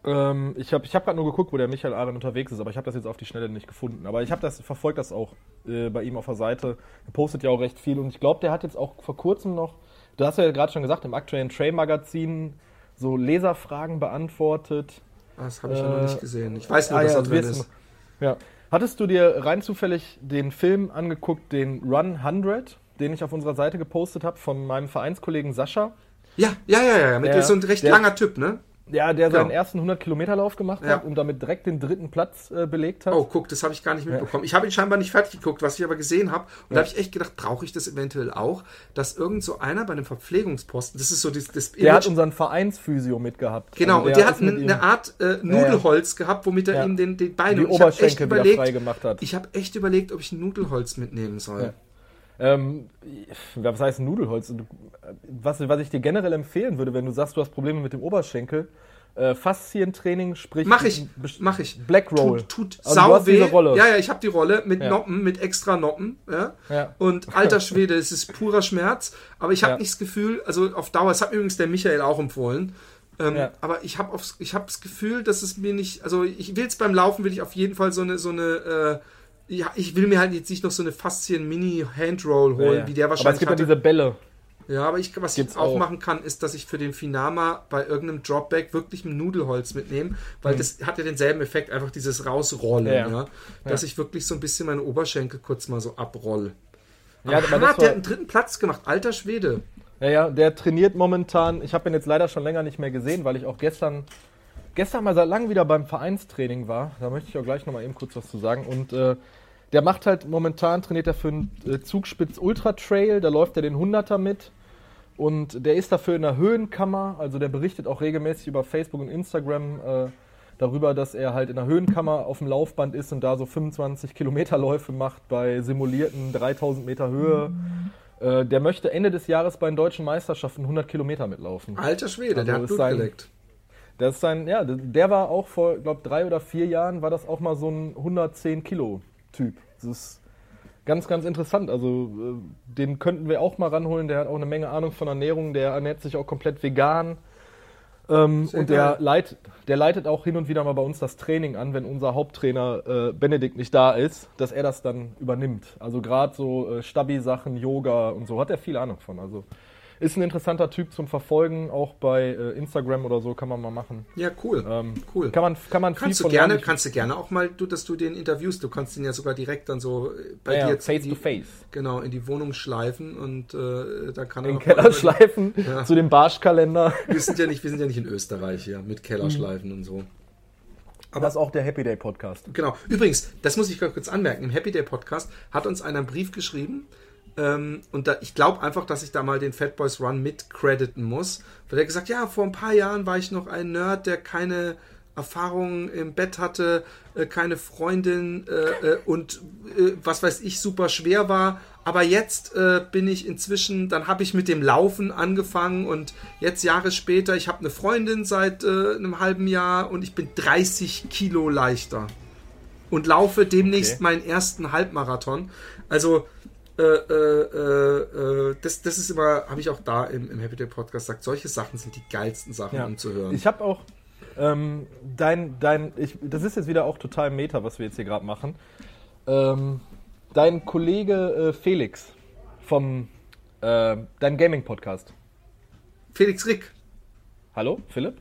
Ähm, ich habe ich hab gerade nur geguckt, wo der Michael Arendt unterwegs ist, aber ich habe das jetzt auf die Schnelle nicht gefunden. Aber ich habe das verfolgt das auch äh, bei ihm auf der Seite. Er postet ja auch recht viel und ich glaube, der hat jetzt auch vor kurzem noch, du hast ja gerade schon gesagt, im aktuellen Trail-Magazin so Leserfragen beantwortet. Das habe ich ja Äh, noch nicht gesehen. Ich weiß nur, Ah dass ja, er drin ist. Ja. Hattest du dir rein zufällig den Film angeguckt, den Run 100, den ich auf unserer Seite gepostet habe von meinem Vereinskollegen Sascha? Ja, ja, ja, ja. Mit Der- so ein recht der- langer Typ, ne? Ja, der Genau. seinen ersten 100-Kilometer-Lauf gemacht Ja. hat und damit direkt den dritten Platz äh, belegt hat. Oh, guck, das habe ich gar nicht mitbekommen. Ich habe ihn scheinbar nicht fertig geguckt, was ich aber gesehen habe. Und da habe ich echt gedacht, brauche ich das eventuell auch, dass irgend so einer bei einem Verpflegungsposten, das ist so das, das der hat unseren Vereinsphysio mitgehabt. Genau, Also und der hat eine, eine Art äh, Nudelholz gehabt, womit er Ja. ihm den, den Beine die und echt Oberschenkel überlegt, frei gemacht hat. Ich habe echt überlegt, ob ich ein Nudelholz mitnehmen soll. Ähm, was heißt Nudelholz? Was, was ich dir generell empfehlen würde, wenn du sagst, du hast Probleme mit dem Oberschenkel, äh, Faszientraining, sprich Mach ich, mach ich. Black Roll. Tut, tut Also sau weh. Ja, ja, ich habe die Rolle mit Ja. Noppen, mit extra Noppen. Ja. Ja. Und alter Schwede, es ist purer Schmerz. Aber ich habe Ja. nicht das Gefühl, also auf Dauer, das hat mir übrigens der Michael auch empfohlen. Ähm, Ja. Aber ich habe ich hab das Gefühl, dass es mir nicht, also ich will es beim Laufen, will ich auf jeden Fall so eine, so eine, äh, ja, ich will mir halt jetzt nicht noch so eine Faszien-Mini-Handroll holen, Ja, ja. wie der Aber wahrscheinlich es gibt ja hatte. diese Bälle. Ja, aber ich, was Gibt's ich auch, auch. machen kann, ist, dass ich für den Finama bei irgendeinem Dropback wirklich ein Nudelholz mitnehme, weil das hat ja denselben Effekt, einfach dieses Rausrollen, ja. Ja. dass ich wirklich so ein bisschen meine Oberschenkel kurz mal so abroll. Ja, Aber aber hart, der hat einen dritten Platz gemacht, alter Schwede. Ja, ja, der trainiert momentan. Ich habe ihn jetzt leider schon länger nicht mehr gesehen, weil ich auch gestern, gestern mal seit langem wieder beim Vereinstraining war. Da möchte ich auch gleich nochmal eben kurz was zu sagen. Und äh, der macht halt momentan, trainiert er für einen äh, Zugspitz Ultra Trail, da läuft er den 100er mit. Und der ist dafür in der Höhenkammer, also der berichtet auch regelmäßig über Facebook und Instagram äh, darüber, dass er halt in der Höhenkammer auf dem Laufband ist und da so 25 Kilometerläufe macht bei simulierten 3000 Meter Höhe. Äh, der möchte Ende des Jahres bei den deutschen Meisterschaften 100 Kilometer mitlaufen. Alter Schwede, Also der hat ist Blut sein- geleckt. Das ist sein, ja, der war auch vor, glaube drei oder vier Jahren, war das auch mal so ein 110 Kilo Typ. Das ist ganz, ganz interessant. Also äh, den könnten wir auch mal ranholen. Der hat auch eine Menge Ahnung von Ernährung. Der ernährt sich auch komplett vegan. Ähm, und der, leit, der leitet auch hin und wieder mal bei uns das Training an, wenn unser Haupttrainer äh, Benedikt nicht da ist, dass er das dann übernimmt. Also gerade so äh, Stabi-Sachen, Yoga und so hat er viel Ahnung von. Also ist ein interessanter Typ zum Verfolgen, auch bei äh, Instagram oder so kann man mal machen. Ja, cool. Ähm, cool. Kann man, kann man Kannst du gerne, kannst du gerne auch mal, du, dass du den interviewst. Du kannst ihn ja sogar direkt dann so äh, bei ja, dir face die, to face. Genau, in die Wohnung schleifen und äh, da kann er In den Keller schleifen, (laughs) Ja. zu dem Barschkalender. Wir sind ja nicht, wir sind ja nicht in Österreich hier mit Mhm. Kellerschleifen und so. Aber das ist auch der Happy Day Podcast. Genau. Übrigens, das muss ich kurz anmerken. Im Happy Day Podcast hat uns einer einen Brief geschrieben. Ähm, und da, ich glaube einfach, dass ich da mal den Fat Boys Run mit crediten muss. Weil er gesagt, ja, vor ein paar Jahren war ich noch ein Nerd, der keine Erfahrungen im Bett hatte, äh, keine Freundin äh, äh, und äh, was weiß ich, super schwer war. Aber jetzt äh, bin ich inzwischen, dann habe ich mit dem Laufen angefangen und jetzt Jahre später, ich habe eine Freundin seit äh, einem halben Jahr und ich bin 30 Kilo leichter und laufe demnächst Okay. meinen ersten Halbmarathon. Also äh, äh, äh, äh, das, das ist immer, habe ich auch da im, im Happy Day Podcast gesagt, solche Sachen sind die geilsten Sachen, um zu hören. Ich habe auch ähm, dein, dein, ich, das ist jetzt wieder auch total Meta, was wir jetzt hier gerade machen. Ähm, dein Kollege Felix vom äh, dein Gaming Podcast. Felix Rick, Hallo, Philipp?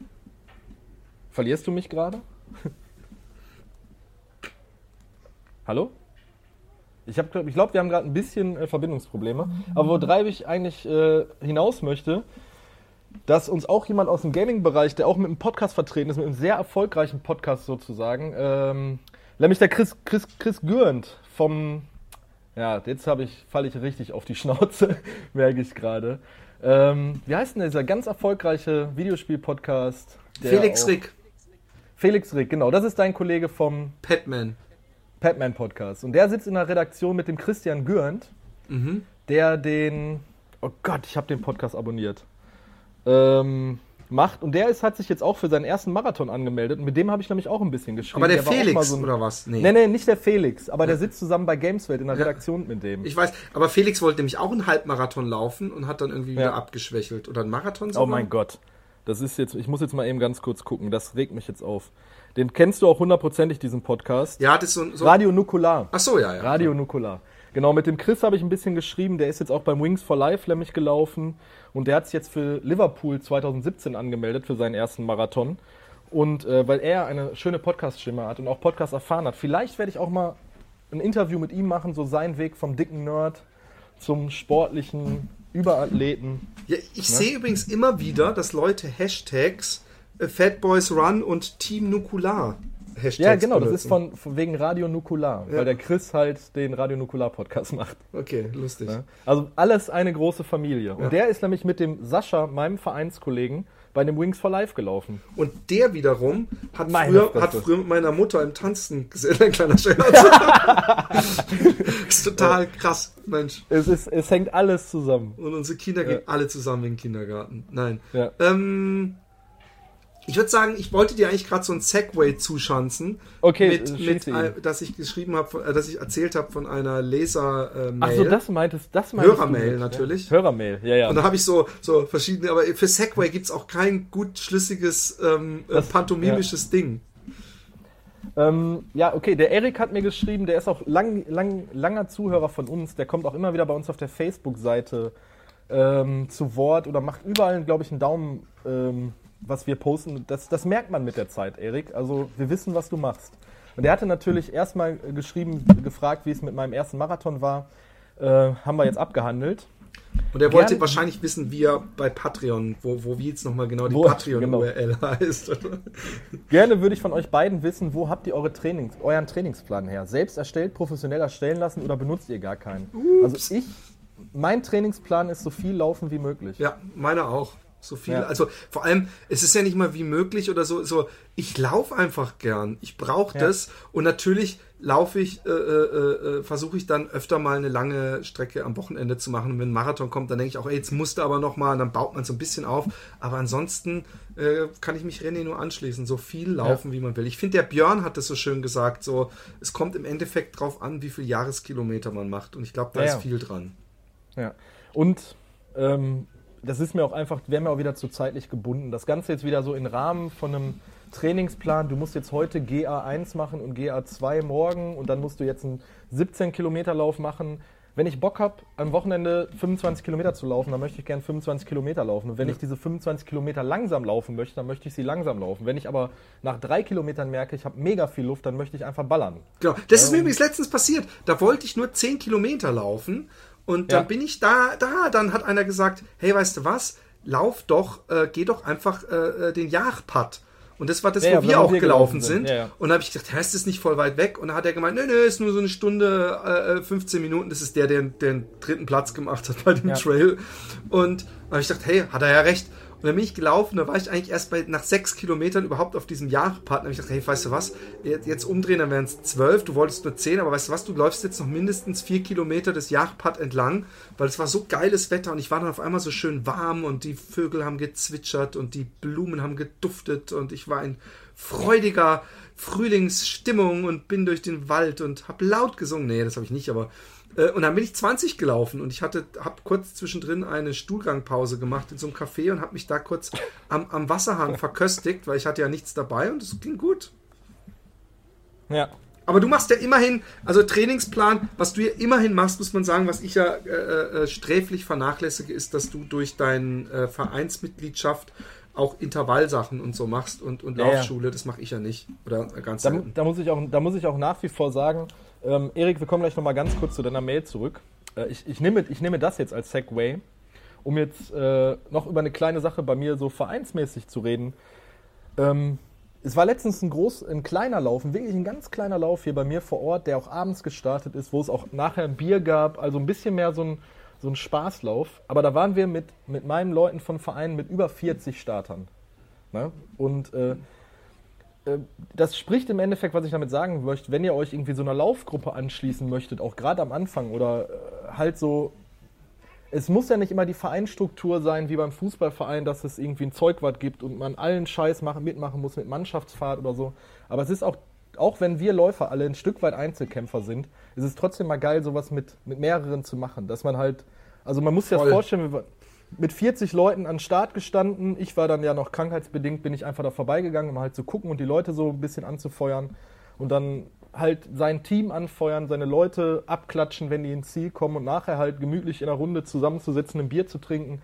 Verlierst du mich gerade? (laughs) Hallo? Ich, hab, ich glaube, wir haben gerade ein bisschen äh, Verbindungsprobleme. Aber worauf ich eigentlich äh, hinaus möchte, dass uns auch jemand aus dem Gaming-Bereich, der auch mit einem Podcast vertreten ist, mit einem sehr erfolgreichen Podcast sozusagen, ähm, nämlich der Chris, Chris, Chris Gürnt vom, ja, jetzt ich, falle ich richtig auf die (laughs) Schnauze, merke ich gerade. Ähm, wie heißt denn dieser ganz erfolgreiche Videospiel-Podcast? Felix Rick, Felix Rick, genau. Das ist dein Kollege vom Patman. Batman Podcast. Und der sitzt in der Redaktion mit dem Christian Gürnt, Mhm. der den, oh Gott, ich habe den Podcast abonniert, ähm, macht. Und der ist, hat sich jetzt auch für seinen ersten Marathon angemeldet. Und mit dem habe ich nämlich auch ein bisschen geschrieben. Aber der, auch Felix, so ein- oder was? Nee, nee, nicht der Felix, aber der sitzt zusammen bei Gameswelt in der Ja. Redaktion mit dem. Ich weiß, aber Felix wollte nämlich auch einen Halbmarathon laufen und hat dann irgendwie wieder Ja. abgeschwächelt. Oder einen Marathon Oh sogar? mein Gott. Das ist jetzt, ich muss jetzt mal eben ganz kurz gucken, das regt mich jetzt auf. Den kennst du auch hundertprozentig, diesen Podcast. Ja, das ist so, so Radio Nukular. Ach so, ja, ja. Radio Nukular. Genau, mit dem Chris habe ich ein bisschen geschrieben. Der ist jetzt auch beim Wings for Life nämlich gelaufen. Und der hat sich jetzt für Liverpool 2017 angemeldet für seinen ersten Marathon. Und äh, weil er eine schöne Podcast-Stimme hat und auch Podcast erfahren hat, vielleicht werde ich auch mal ein Interview mit ihm machen, so sein Weg vom dicken Nerd zum sportlichen Überathleten. Ja, ich sehe übrigens immer wieder, dass Leute Hashtags äh, Fatboys Run und Team Nukular Hashtags Ja, genau, das benutzen. ist von, von wegen Radio Nukular, Ja. weil der Chris halt den Radio Nukular Podcast macht. Okay, lustig. Ne? Also alles eine große Familie. Und Ja. der ist nämlich mit dem Sascha, meinem Vereinskollegen, bei dem Wings for Life gelaufen. Und der wiederum hat Meine früher, Fresse. hat früher mit meiner Mutter im Tanzen gesehen, (laughs) ein kleiner Scherz. (laughs) ist total krass, Mensch. Es, ist, es hängt alles zusammen. Und unsere Kinder gehen Ja. alle zusammen in den Kindergarten. Nein. Ja. Ähm, ich würde sagen, ich wollte dir eigentlich gerade so ein Segway zuschanzen. Okay, mit, äh, mit, äh, dass ich geschrieben habe, äh, dass ich erzählt habe von einer Leser-Mail. Ach so, das meintest, das meintest Hörermail du natürlich. Ja. Hörermail, ja, ja. Und da habe ich so, so verschiedene, aber für Segway gibt es auch kein gut schlüssiges ähm, äh, Das- pantomimisches Ding. Ähm, ja, okay, der Erik hat mir geschrieben, der ist auch lang, lang, langer Zuhörer von uns, der kommt auch immer wieder bei uns auf der Facebook-Seite ähm, zu Wort oder macht überall, glaube ich, einen Daumen, ähm, was wir posten. Das, das merkt man mit der Zeit, Erik. Also wir wissen, was du machst. Und der hatte natürlich erstmal geschrieben, gefragt, wie es mit meinem ersten Marathon war. Äh, haben wir jetzt abgehandelt. Und er wollte Gern- wahrscheinlich wissen, wie er bei Patreon, wo, wo wie jetzt nochmal genau die Patreon-URL heißt. (laughs) Gerne würde ich von euch beiden wissen, wo habt ihr eure Trainings, euren Trainingsplan her? Selbst erstellt, professionell erstellen lassen oder benutzt ihr gar keinen? Also ich, mein Trainingsplan ist so viel laufen wie möglich. Ja, meine auch. So viel. Ja. Also vor allem, es ist ja nicht mal wie möglich oder so. so ich laufe einfach gern. Ich brauche Ja. das. Und natürlich laufe ich, äh, äh, äh, versuche ich dann öfter mal eine lange Strecke am Wochenende zu machen. Und wenn ein Marathon kommt, dann denke ich auch, ey, jetzt musste aber noch mal. Und dann baut man so ein bisschen auf. Aber ansonsten äh, kann ich mich René nur anschließen. So viel laufen, wie man will. Ich finde, der Björn hat das so schön gesagt. So, es kommt im Endeffekt drauf an, wie viel Jahreskilometer man macht. Und ich glaube, da Ja, ist ja. viel dran. Ja. Und ähm, das ist mir auch einfach, wäre mir auch wieder zu zeitlich gebunden. Das Ganze jetzt wieder so im Rahmen von einem Trainingsplan. Du musst jetzt heute GA1 machen und GA2 morgen und dann musst du jetzt einen 17 Kilometer Lauf machen. Wenn ich Bock habe, am Wochenende 25 Kilometer zu laufen, dann möchte ich gern 25 Kilometer laufen. Und wenn ich diese 25 Kilometer langsam laufen möchte, dann möchte ich sie langsam laufen. Wenn ich aber nach drei Kilometern merke, ich habe mega viel Luft, dann möchte ich einfach ballern. Genau. Das ist mir übrigens letztens passiert. Da wollte ich nur 10 Kilometer laufen und dann Ja. bin ich da, da, dann hat einer gesagt, hey, weißt du was, lauf doch, äh, geh doch einfach äh, äh, den Jagdpad. Und das war das, Ja, wo ja, wir auch wir gelaufen gelaufen sind. sind. Und da habe ich gedacht, hä, ist das nicht voll weit weg? Und dann hat er gemeint, nö, nö, ist nur so eine Stunde, äh, 15 Minuten. Das ist der, der den dritten Platz gemacht hat bei dem. Trail. Und da habe ich gedacht, hey, hat er ja recht. Und dann bin ich gelaufen, da war ich eigentlich erst bei, nach sechs Kilometern überhaupt auf diesem Jagdpad. Da habe ich gedacht, hey, weißt du was, jetzt, umdrehen, dann wären es zwölf, du wolltest nur zehn, aber weißt du was, du läufst jetzt noch mindestens vier Kilometer des Jagdpad entlang, weil es war so geiles Wetter und ich war dann auf einmal so schön warm und die Vögel haben gezwitschert und die Blumen haben geduftet und ich war in freudiger Frühlingsstimmung und bin durch den Wald und habe laut gesungen. Nee, das habe ich nicht, aber und dann bin ich 20 gelaufen und ich hatte, habe kurz zwischendrin eine Stuhlgangpause gemacht in so einem Café und habe mich da kurz am, am Wasserhahn (laughs) verköstigt, weil ich hatte ja nichts dabei und es ging gut. Ja. Aber du machst ja immerhin, also Trainingsplan, was du ja immerhin machst, muss man sagen, was ich ja äh, äh, sträflich vernachlässige, ist, dass du durch deine äh, Vereinsmitgliedschaft auch Intervallsachen und so machst und, und Ja, ja. Laufschule, das mache ich ja nicht. Oder ganz Da, selten. da, muss ich auch, da muss ich auch nach wie vor sagen, Ähm, Erik, wir kommen gleich nochmal ganz kurz zu deiner Mail zurück. Äh, ich, ich, nehme, ich nehme das jetzt als Segway, um jetzt äh, noch über eine kleine Sache bei mir so vereinsmäßig zu reden. Ähm, es war letztens ein, groß, ein kleiner Lauf, wirklich ein ganz kleiner Lauf hier bei mir vor Ort, der auch abends gestartet ist, wo es auch nachher ein Bier gab, also ein bisschen mehr so ein, so ein Spaßlauf. Aber da waren wir mit, mit meinen Leuten von Vereinen mit über 40 Startern. Ne? Und äh, das spricht im Endeffekt, was ich damit sagen möchte, wenn ihr euch irgendwie so einer Laufgruppe anschließen möchtet, auch gerade am Anfang oder äh, halt so es muss ja nicht immer die Vereinsstruktur sein wie beim Fußballverein, dass es irgendwie ein Zeugwart gibt und man allen Scheiß machen, mitmachen muss mit Mannschaftsfahrt oder so. Aber es ist auch, auch wenn wir Läufer alle ein Stück weit Einzelkämpfer sind, ist es trotzdem mal geil, sowas mit, mit mehreren zu machen. Dass man halt, also man muss sich das vorstellen, wir mit 40 Leuten an Start gestanden. Ich war dann ja noch krankheitsbedingt, bin ich einfach da vorbeigegangen, um halt zu gucken und die Leute so ein bisschen anzufeuern. Und dann halt sein Team anfeuern, seine Leute abklatschen, wenn die ins Ziel kommen und nachher halt gemütlich in einer Runde zusammenzusitzen, ein Bier zu trinken.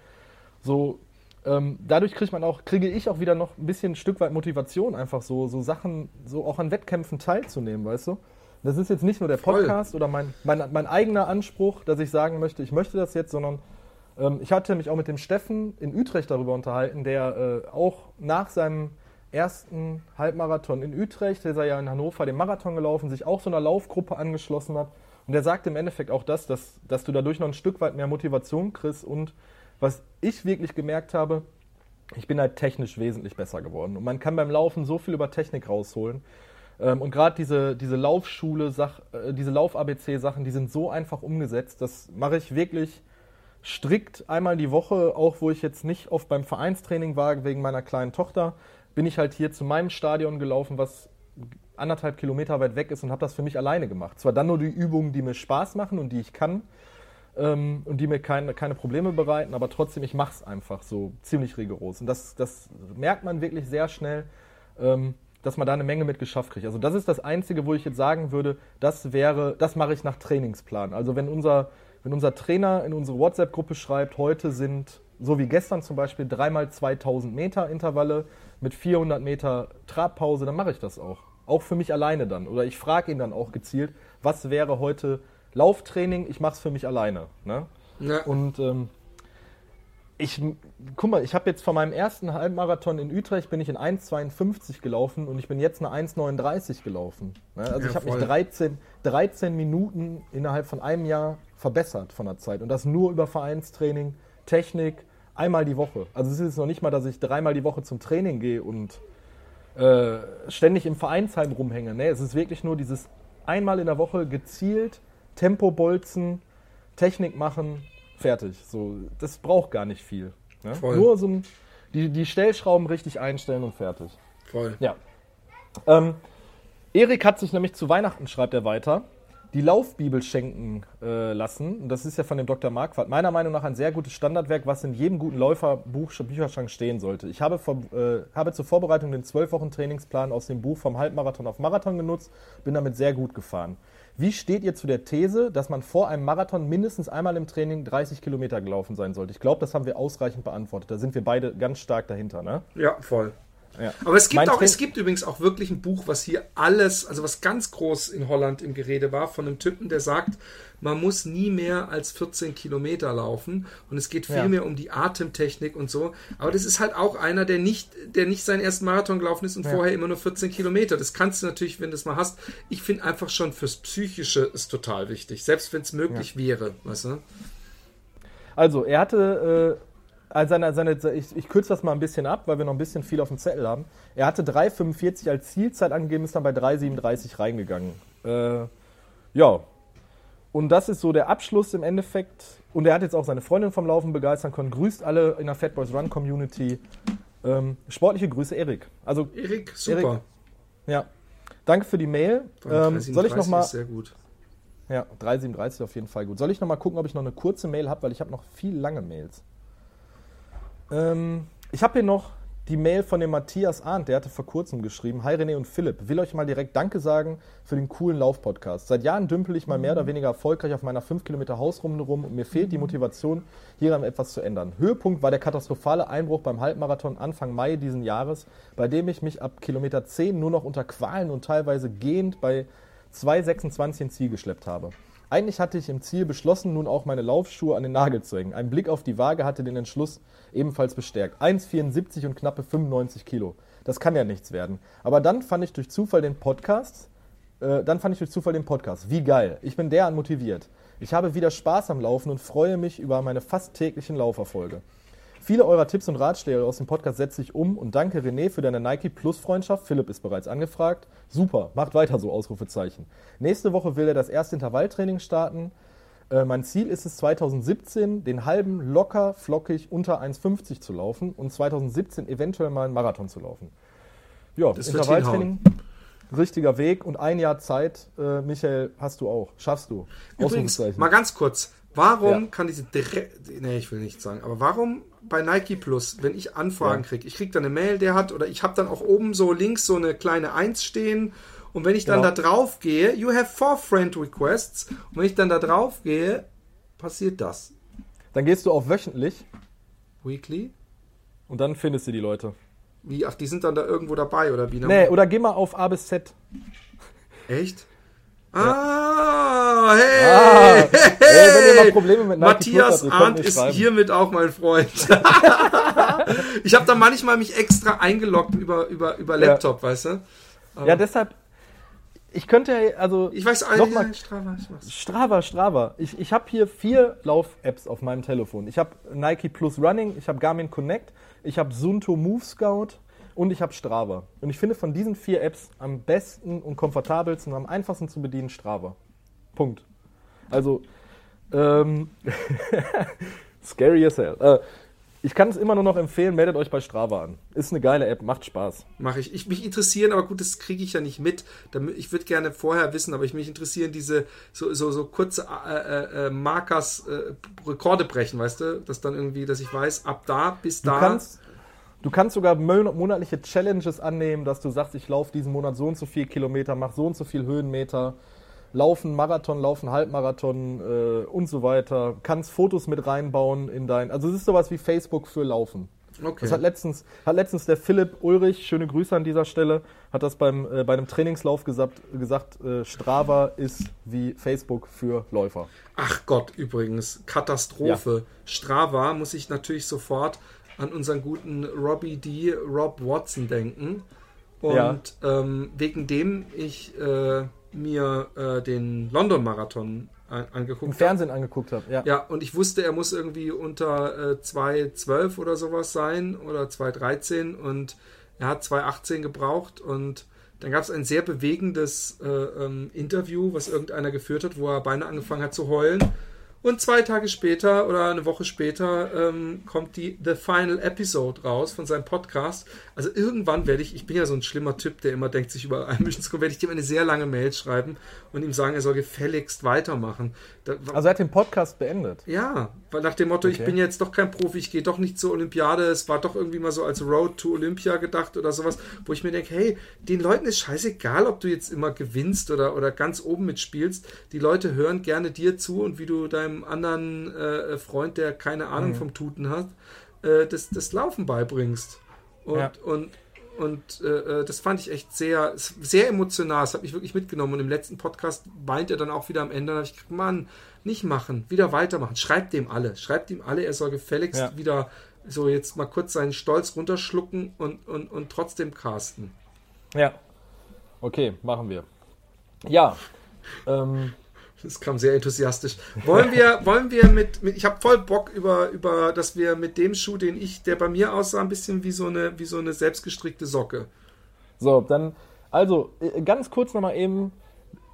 So, ähm, dadurch kriegt man auch, kriege ich auch wieder noch ein bisschen ein Stück weit Motivation, einfach so, so Sachen, so auch an Wettkämpfen teilzunehmen, weißt du? Das ist jetzt nicht nur der Podcast Voll. oder mein, mein, mein eigener Anspruch, dass ich sagen möchte, ich möchte das jetzt, sondern ich hatte mich auch mit dem Steffen in Utrecht darüber unterhalten, der äh, auch nach seinem ersten Halbmarathon in Utrecht, der ist ja in Hannover den Marathon gelaufen, sich auch so einer Laufgruppe angeschlossen hat. Und der sagt im Endeffekt auch das, dass, dass du dadurch noch ein Stück weit mehr Motivation kriegst. Und was ich wirklich gemerkt habe, ich bin halt technisch wesentlich besser geworden. Und man kann beim Laufen so viel über Technik rausholen. Ähm, und gerade diese, diese Laufschule, äh, diese Lauf-ABC-Sachen, die sind so einfach umgesetzt. Das mache ich wirklich strikt einmal die Woche, auch wo ich jetzt nicht oft beim Vereinstraining war, wegen meiner kleinen Tochter bin ich halt hier zu meinem Stadion gelaufen, was anderthalb Kilometer weit weg ist und habe das für mich alleine gemacht. Zwar dann nur die Übungen, die mir Spaß machen und die ich kann ähm, und die mir keine, keine Probleme bereiten, aber trotzdem, ich mache es einfach so ziemlich rigoros. Und das, das merkt man wirklich sehr schnell, ähm, dass man da eine Menge mit geschafft kriegt. Also das ist das Einzige, wo ich jetzt sagen würde, das wäre, das mache ich nach Trainingsplan. Also wenn unser, wenn unser Trainer in unsere WhatsApp-Gruppe schreibt, heute sind, so wie gestern zum Beispiel, dreimal 2000 Meter Intervalle, mit 400 Meter Trabpause, dann mache ich das auch. Auch für mich alleine dann. Oder ich frage ihn dann auch gezielt, was wäre heute Lauftraining? Ich mache es für mich alleine. Ne? Ja. Und ähm, ich, guck mal, ich habe jetzt von meinem ersten Halbmarathon in Utrecht bin ich in 1,52 gelaufen und ich bin jetzt eine 1,39 gelaufen. Ne? Also ja, ich habe mich 13, 13 Minuten innerhalb von einem Jahr verbessert von der Zeit. Und das nur über Vereinstraining, Technik, einmal die Woche. Also es ist jetzt noch nicht mal, dass ich dreimal die Woche zum Training gehe und äh, ständig im Vereinsheim rumhänge. Nee, es ist wirklich nur dieses einmal in der Woche gezielt Tempo bolzen, Technik machen, fertig. So, das braucht gar nicht viel. Ne? Nur so ein, die, die Stellschrauben richtig einstellen und fertig. Voll. Ja. Ähm, Erik hat sich nämlich zu Weihnachten, schreibt er weiter, die Laufbibel schenken äh, lassen. Das ist ja von dem Dr. Marquardt. Meiner Meinung nach ein sehr gutes Standardwerk, was in jedem guten Läuferbuch, Bücherschrank stehen sollte. Ich habe, vor, äh, habe zur Vorbereitung den 12 Wochen Trainingsplan aus dem Buch vom Halbmarathon auf Marathon genutzt, bin damit sehr gut gefahren. Wie steht ihr zu der These, dass man vor einem Marathon mindestens einmal im Training 30 Kilometer gelaufen sein sollte? Ich glaube, das haben wir ausreichend beantwortet. Da sind wir beide ganz stark dahinter, ne? Ja, voll. Ja. Aber es gibt, auch, es gibt übrigens auch wirklich ein Buch, was hier alles, also was ganz groß in Holland im Gerede war, von einem Typen, der sagt, man muss nie mehr als 14 Kilometer laufen und es geht viel ja. mehr um die Atemtechnik und so. Aber das ist halt auch einer, der nicht, der nicht seinen ersten Marathon gelaufen ist und ja. vorher immer nur 14 Kilometer. Das kannst du natürlich, wenn du es mal hast. Ich finde einfach schon fürs Psychische ist total wichtig, selbst wenn es möglich wäre, weißt du? Also, er hatte äh also seine, seine, ich, ich kürze das mal ein bisschen ab, weil wir noch ein bisschen viel auf dem Zettel haben. Er hatte 3,45 als Zielzeit angegeben, ist dann bei 3,37 reingegangen. Äh, ja. Und das ist so der Abschluss im Endeffekt. Und er hat jetzt auch seine Freundin vom Laufen begeistern können. Grüßt alle in der Fat Boys Run Community. Ähm, sportliche Grüße, Erik. Also, Erik, super. Erik, ja. Danke für die Mail. Ähm, soll ich noch mal, sehr gut. Ja, 3,37 auf jeden Fall gut. Soll ich noch mal gucken, ob ich noch eine kurze Mail habe, weil ich habe noch viel lange Mails. Ähm, ich habe hier noch die Mail von dem Matthias Arndt, der hatte vor kurzem geschrieben: Hi René und Philipp, will euch mal direkt Danke sagen für den coolen Laufpodcast. Seit Jahren dümpel ich mal mehr oder weniger erfolgreich auf meiner 5 Kilometer Hausrunde rum und mir fehlt die Motivation, hieran etwas zu ändern. Höhepunkt war der katastrophale Einbruch beim Halbmarathon Anfang Mai diesen Jahres, bei dem ich mich ab Kilometer 10 nur noch unter Qualen und teilweise gehend bei 2,26 ins Ziel geschleppt habe. Eigentlich hatte ich im Ziel beschlossen, nun auch meine Laufschuhe an den Nagel zu hängen. Ein Blick auf die Waage hatte den Entschluss ebenfalls bestärkt. 1,74 und knappe 95 Kilo. Das kann ja nichts werden. Aber dann fand ich durch Zufall den Podcast. Äh, dann fand ich durch Zufall den Podcast. Wie geil. Ich bin derart motiviert. Ich habe wieder Spaß am Laufen und freue mich über meine fast täglichen Lauferfolge. Viele eurer Tipps und Ratschläge aus dem Podcast setze ich um und danke René für deine Nike Plus Freundschaft. Philipp ist bereits angefragt. Super, macht weiter so, Ausrufezeichen. Nächste Woche will er das erste Intervalltraining starten. Äh, mein Ziel ist es 2017, den halben locker, flockig unter 1,50 zu laufen und 2017 eventuell mal einen Marathon zu laufen. Ja, Das Intervalltraining, richtiger Weg und ein Jahr Zeit, äh, Michael, hast du auch. Schaffst du. Übrigens, mal ganz kurz. Warum Ja. kann diese Dire nee, ich will nicht sagen, aber warum bei Nike Plus, wenn ich Anfragen Ja. kriege, ich kriege dann eine Mail, der hat, oder ich habe dann auch oben so links so eine kleine Eins stehen und wenn ich dann Genau. da drauf gehe, you have four friend requests und wenn ich dann da drauf gehe, passiert das. Dann gehst du auf wöchentlich Weekly? und dann findest du die Leute. Wie, ach, die sind dann da irgendwo dabei oder wie? Nee, oder geh mal auf A bis Z. Echt? Ah, hey! Ah, ey, wenn ihr mal Probleme mit Matthias habt, Arndt ist hiermit auch mein Freund. (laughs) ich habe da manchmal mich extra eingeloggt über, über, über Ja. Laptop, weißt du? Ja, deshalb, ich könnte ja, also, Ich weiß eigentlich, Strava, ich mach's. Strava, Strava. Ich, ich habe hier vier Lauf-Apps auf meinem Telefon. Ich habe Nike Plus Running, ich habe Garmin Connect, ich habe Sunto Move Scout und ich habe Strava. Und ich finde von diesen vier Apps am besten und komfortabelsten und am einfachsten zu bedienen Strava. Punkt. Also, ähm, (laughs) scary as hell. Äh, ich kann es immer nur noch empfehlen, meldet euch bei Strava an. Ist eine geile App, macht Spaß. Mache ich. ich. Mich interessieren, aber gut, das kriege ich ja nicht mit. Ich würde gerne vorher wissen, aber ich mich interessieren diese so, so, so kurze äh, äh, äh, Markers, äh, Rekorde brechen, weißt du? Dass dann irgendwie, dass ich weiß, ab da bis Du da. kannst, du kannst sogar mon- monatliche Challenges annehmen, dass du sagst, ich laufe diesen Monat so und so viel Kilometer, mache so und so viel Höhenmeter, laufen Marathon, laufen Halbmarathon äh, und so weiter. Kannst Fotos mit reinbauen in dein. Also es ist sowas wie Facebook für Laufen. okay. Das hat letztens, hat letztens der Philipp Ulrich, schöne Grüße an dieser Stelle, hat das beim, äh, bei einem Trainingslauf gesagt, gesagt äh, Strava ist wie Facebook für Läufer. Ach Gott, übrigens, Katastrophe. Strava muss ich natürlich sofort an unseren guten Robbie D. Rob Watson denken. Und Ja. ähm, wegen dem ich äh, mir äh, den London-Marathon an- angeguckt Im habe. Fernsehen angeguckt habe. Ja. Ja, und ich wusste, er muss irgendwie unter äh, 2,12 oder sowas sein oder 2,13 und er hat 2,18 gebraucht und dann gab es ein sehr bewegendes äh, ähm, Interview, was irgendeiner geführt hat, wo er beinahe angefangen hat zu heulen. Und zwei Tage später oder eine Woche später ähm, kommt die The Final Episode raus von seinem Podcast. Also irgendwann werde ich, ich bin ja so ein schlimmer Typ, der immer denkt, sich überall (laughs) einmischen zu können, werde ich ihm eine sehr lange Mail schreiben und ihm sagen, er soll gefälligst weitermachen. Da, Also er hat den Podcast beendet. ja, weil nach dem Motto, ich Okay. bin jetzt doch kein Profi, ich gehe doch nicht zur Olympiade, es war doch irgendwie mal so als Road to Olympia gedacht oder sowas, wo ich mir denke, hey, den Leuten ist scheißegal, ob du jetzt immer gewinnst oder, oder ganz oben mitspielst. Die Leute hören gerne dir zu und wie du deinem anderen äh, Freund, der keine Mhm. Ahnung vom Tuten hat, äh, das, das Laufen beibringst. Und, Ja. und und äh, äh, das fand ich echt sehr, sehr emotional. Das hat mich wirklich mitgenommen. Und im letzten Podcast weint er dann auch wieder am Ende. Da habe ich gedacht, Mann, nicht machen, wieder weitermachen. Schreibt dem alle. Schreibt ihm alle, er soll gefälligst Ja. wieder so jetzt mal kurz seinen Stolz runterschlucken und, und, und trotzdem casten. Ja. Okay, machen wir. Ja. Ähm, Das kam sehr enthusiastisch. Wollen wir, (laughs) wollen wir mit, mit ich habe voll Bock über, über, dass wir mit dem Schuh, den ich, der bei mir aussah, ein bisschen wie so eine, wie so eine selbstgestrickte Socke. so, dann, also, äh, ganz kurz nochmal eben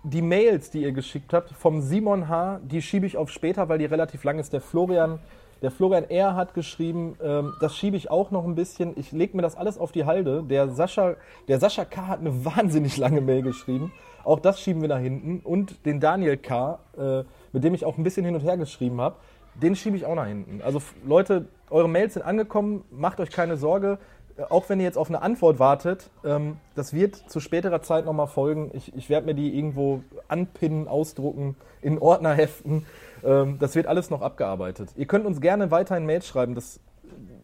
die Mails, die ihr geschickt habt, vom Simon H., die schiebe ich auf später, weil die relativ lang ist. Der Florian, der Florian R. hat geschrieben, ähm, das schiebe ich auch noch ein bisschen. Ich lege mir das alles auf die Halde. Der Sascha, der Sascha K. hat eine (laughs) wahnsinnig lange Mail geschrieben. Auch das schieben wir nach hinten. Und den Daniel K., äh, mit dem ich auch ein bisschen hin und her geschrieben habe, den schiebe ich auch nach hinten. Also Leute, eure Mails sind angekommen, macht euch keine Sorge. Äh, Auch wenn ihr jetzt auf eine Antwort wartet, ähm, das wird zu späterer Zeit nochmal folgen. Ich, ich werde mir die irgendwo anpinnen, ausdrucken, in Ordner heften. Ähm, das wird alles noch abgearbeitet. Ihr könnt uns gerne weiterhin Mails schreiben. Das,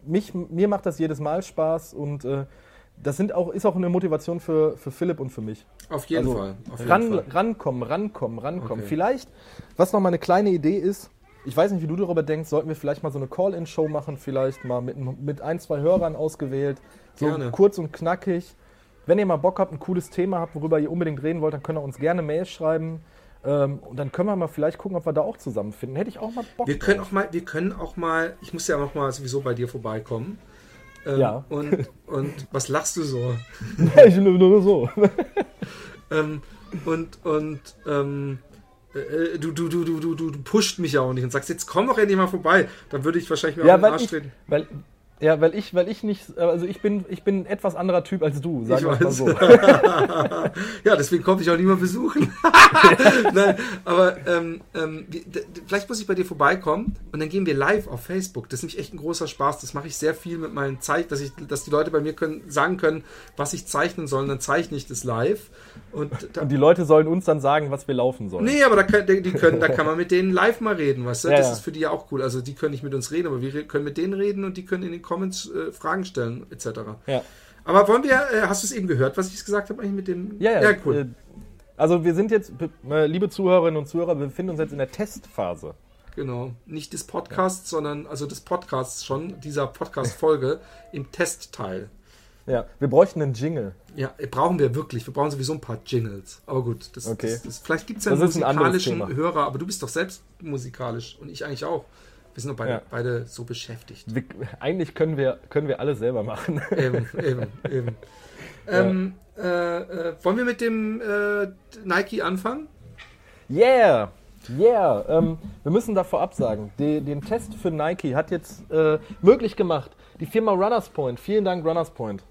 mich, mir macht das jedes Mal Spaß und äh, das sind auch, ist auch eine Motivation für, für Philipp und für mich. Auf jeden Also, Fall. Auf jeden ran, Fall. rankommen, rankommen, rankommen. Okay. Vielleicht, was noch mal eine kleine Idee ist, ich weiß nicht, wie du darüber denkst, sollten wir vielleicht mal so eine Call-In-Show machen, vielleicht mal mit, mit ein, zwei Hörern ausgewählt. So Gerne. kurz und knackig. Wenn ihr mal Bock habt, ein cooles Thema habt, worüber ihr unbedingt reden wollt, dann könnt ihr uns gerne Mail schreiben. Ähm, und dann können wir mal vielleicht gucken, ob wir da auch zusammenfinden. Hätte ich auch mal Bock Wir können drauf. auch mal, wir können auch mal, ich muss ja noch mal sowieso bei dir vorbeikommen. Ähm, Ja. Und, und was lachst du so? (laughs) ich nur, nur so. (laughs) Ähm, und und ähm, äh, du, du, du, du, du, du pusht mich ja auch nicht und sagst, jetzt komm doch endlich mal vorbei. Dann würde ich wahrscheinlich mir Ja, auf den Arsch ich, treten. weil, ja, weil ich, weil ich nicht, also ich bin, ich bin ein etwas anderer Typ als du, sagen Ich mal so. (laughs) ja, deswegen komme ich auch nicht mehr besuchen. (laughs) Nein, aber ähm, ähm, vielleicht muss ich bei dir vorbeikommen und dann gehen wir live auf Facebook. Das ist nämlich echt ein großer Spaß. Das mache ich sehr viel mit meinen Zeichen, dass ich, dass die Leute bei mir können, sagen können, was ich zeichnen soll. Und dann zeichne ich das live. Und da, Und die Leute sollen uns dann sagen, was wir laufen sollen. Nee, aber da, können, die können, da kann man mit denen live mal reden, weißt du? Ja, das ja. ist für die ja auch cool. Also die können nicht mit uns reden, aber wir können mit denen reden und die können in den Comments äh, Fragen stellen, etc. Ja. Aber wollen wir, äh, hast du es eben gehört, was ich gesagt habe eigentlich mit dem? Ja, ja, ja cool. äh, Also wir sind jetzt, äh, liebe Zuhörerinnen und Zuhörer, wir befinden uns jetzt in der Testphase. Genau. Nicht des Podcasts, sondern also des Podcasts schon, dieser Podcast-Folge (laughs) im Testteil. Ja, wir bräuchten einen Jingle. Ja, äh, brauchen wir wirklich. Wir brauchen sowieso ein paar Jingles. Aber gut, das, Okay. das, das, vielleicht gibt es ja einen ein musikalischen Thema. Hörer, aber du bist doch selbst musikalisch und ich eigentlich auch. Wir sind doch beide, Ja. beide so beschäftigt. Wir, eigentlich können wir, können wir alles selber machen. eben, eben, eben. Ähm, äh, äh, wollen wir mit dem äh, Nike anfangen? Yeah! Yeah! Ähm, wir müssen da vorab sagen, die, den Test für Nike hat jetzt äh, möglich gemacht. Die Firma Runners Point. Vielen Dank, Runners Point.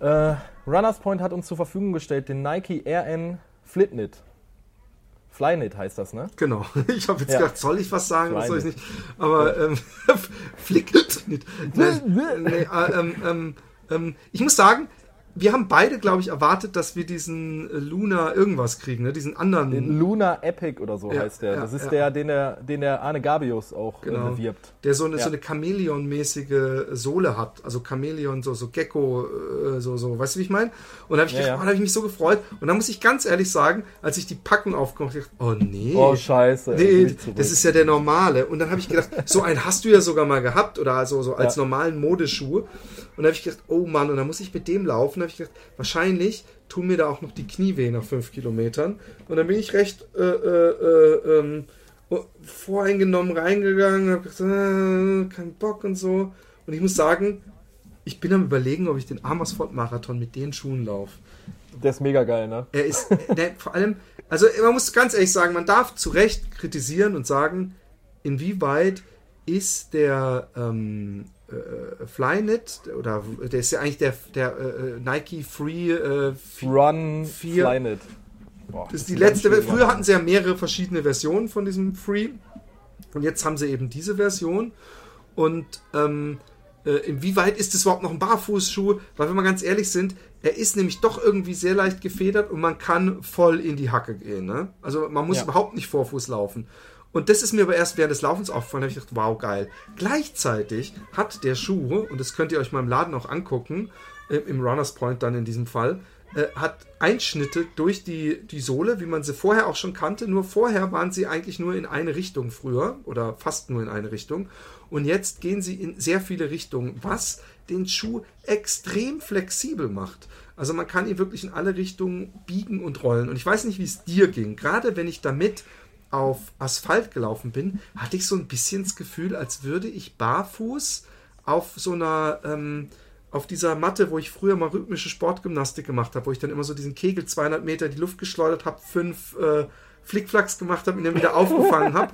Äh, Runners Point hat uns zur Verfügung gestellt den Nike RN Flyknit. Flyknit heißt das, ne? Genau. (laughs) Ich habe jetzt Ja. gedacht, soll ich was sagen oder soll ich nicht? Aber ähm, (laughs) flickelt nicht. Nein, nee, äh, ähm, ähm, ähm, ich muss sagen, wir haben beide, glaube ich, erwartet, dass wir diesen äh, Luna irgendwas kriegen, ne? diesen anderen. Den Luna Epic oder so Ja, heißt der. ja, Das ist ja. der, den der, den der Arne Gabius auch Genau. äh, bewirbt. der so eine, so eine Chamäleon-mäßige Sohle hat. Also Chamäleon, so, so Gecko, äh, so, so, weißt du, wie ich meine? Und da habe ich, gedacht, oh, da hab ich mich so gefreut. Und da muss ich ganz ehrlich sagen, als ich die Packung aufgemacht habe, oh nee. Oh, scheiße. Nee, das ist ja der normale. Und dann habe ich gedacht, so einen hast du ja sogar mal gehabt oder also so als normalen Modeschuh. Und da habe ich gedacht, oh Mann, und dann muss ich mit dem laufen. Da habe ich gedacht, wahrscheinlich tun mir da auch noch die Knie weh nach fünf Kilometern. Und dann bin ich recht äh, äh, äh, ähm, voreingenommen reingegangen, habe gesagt, äh, kein Bock und so. Und ich muss sagen, ich bin am überlegen, ob ich den Amersfoort Marathon mit den Schuhen laufe. Der ist mega geil, ne? Er ist der, (laughs) vor allem, also man muss ganz ehrlich sagen, man darf zu Recht kritisieren und sagen, inwieweit ist der ähm, äh, Flyknit oder der ist ja eigentlich der, der äh, Nike Free äh, Run Vier. Flyknit. Boah, das ist die letzte. Früher hatten sie ja mehrere verschiedene Versionen von diesem Free und jetzt haben sie eben diese Version und ähm, äh, inwieweit ist es überhaupt noch ein Barfußschuh? Weil wenn wir ganz ehrlich sind, er ist nämlich doch irgendwie sehr leicht gefedert und man kann voll in die Hacke gehen. Ne? Also man muss Ja. überhaupt nicht Vorfuß laufen. Und das ist mir aber erst während des Laufens aufgefallen, da habe ich gedacht, wow, geil. Gleichzeitig hat der Schuh, und das könnt ihr euch mal im Laden auch angucken, im Runners Point dann in diesem Fall, äh, hat Einschnitte durch die, die Sohle, wie man sie vorher auch schon kannte. Nur vorher waren sie eigentlich nur in eine Richtung früher oder fast nur in eine Richtung. Und jetzt gehen sie in sehr viele Richtungen, was den Schuh extrem flexibel macht. Also man kann ihn wirklich in alle Richtungen biegen und rollen. Und ich weiß nicht, wie es dir ging. Gerade wenn ich damit auf Asphalt gelaufen bin, hatte ich so ein bisschen das Gefühl, als würde ich barfuß auf so einer, ähm, auf dieser Matte, wo ich früher mal rhythmische Sportgymnastik gemacht habe, wo ich dann immer so diesen Kegel 200 Meter in die Luft geschleudert habe, fünf äh, Flickflacks gemacht habe und dann wieder (laughs) aufgefangen habe.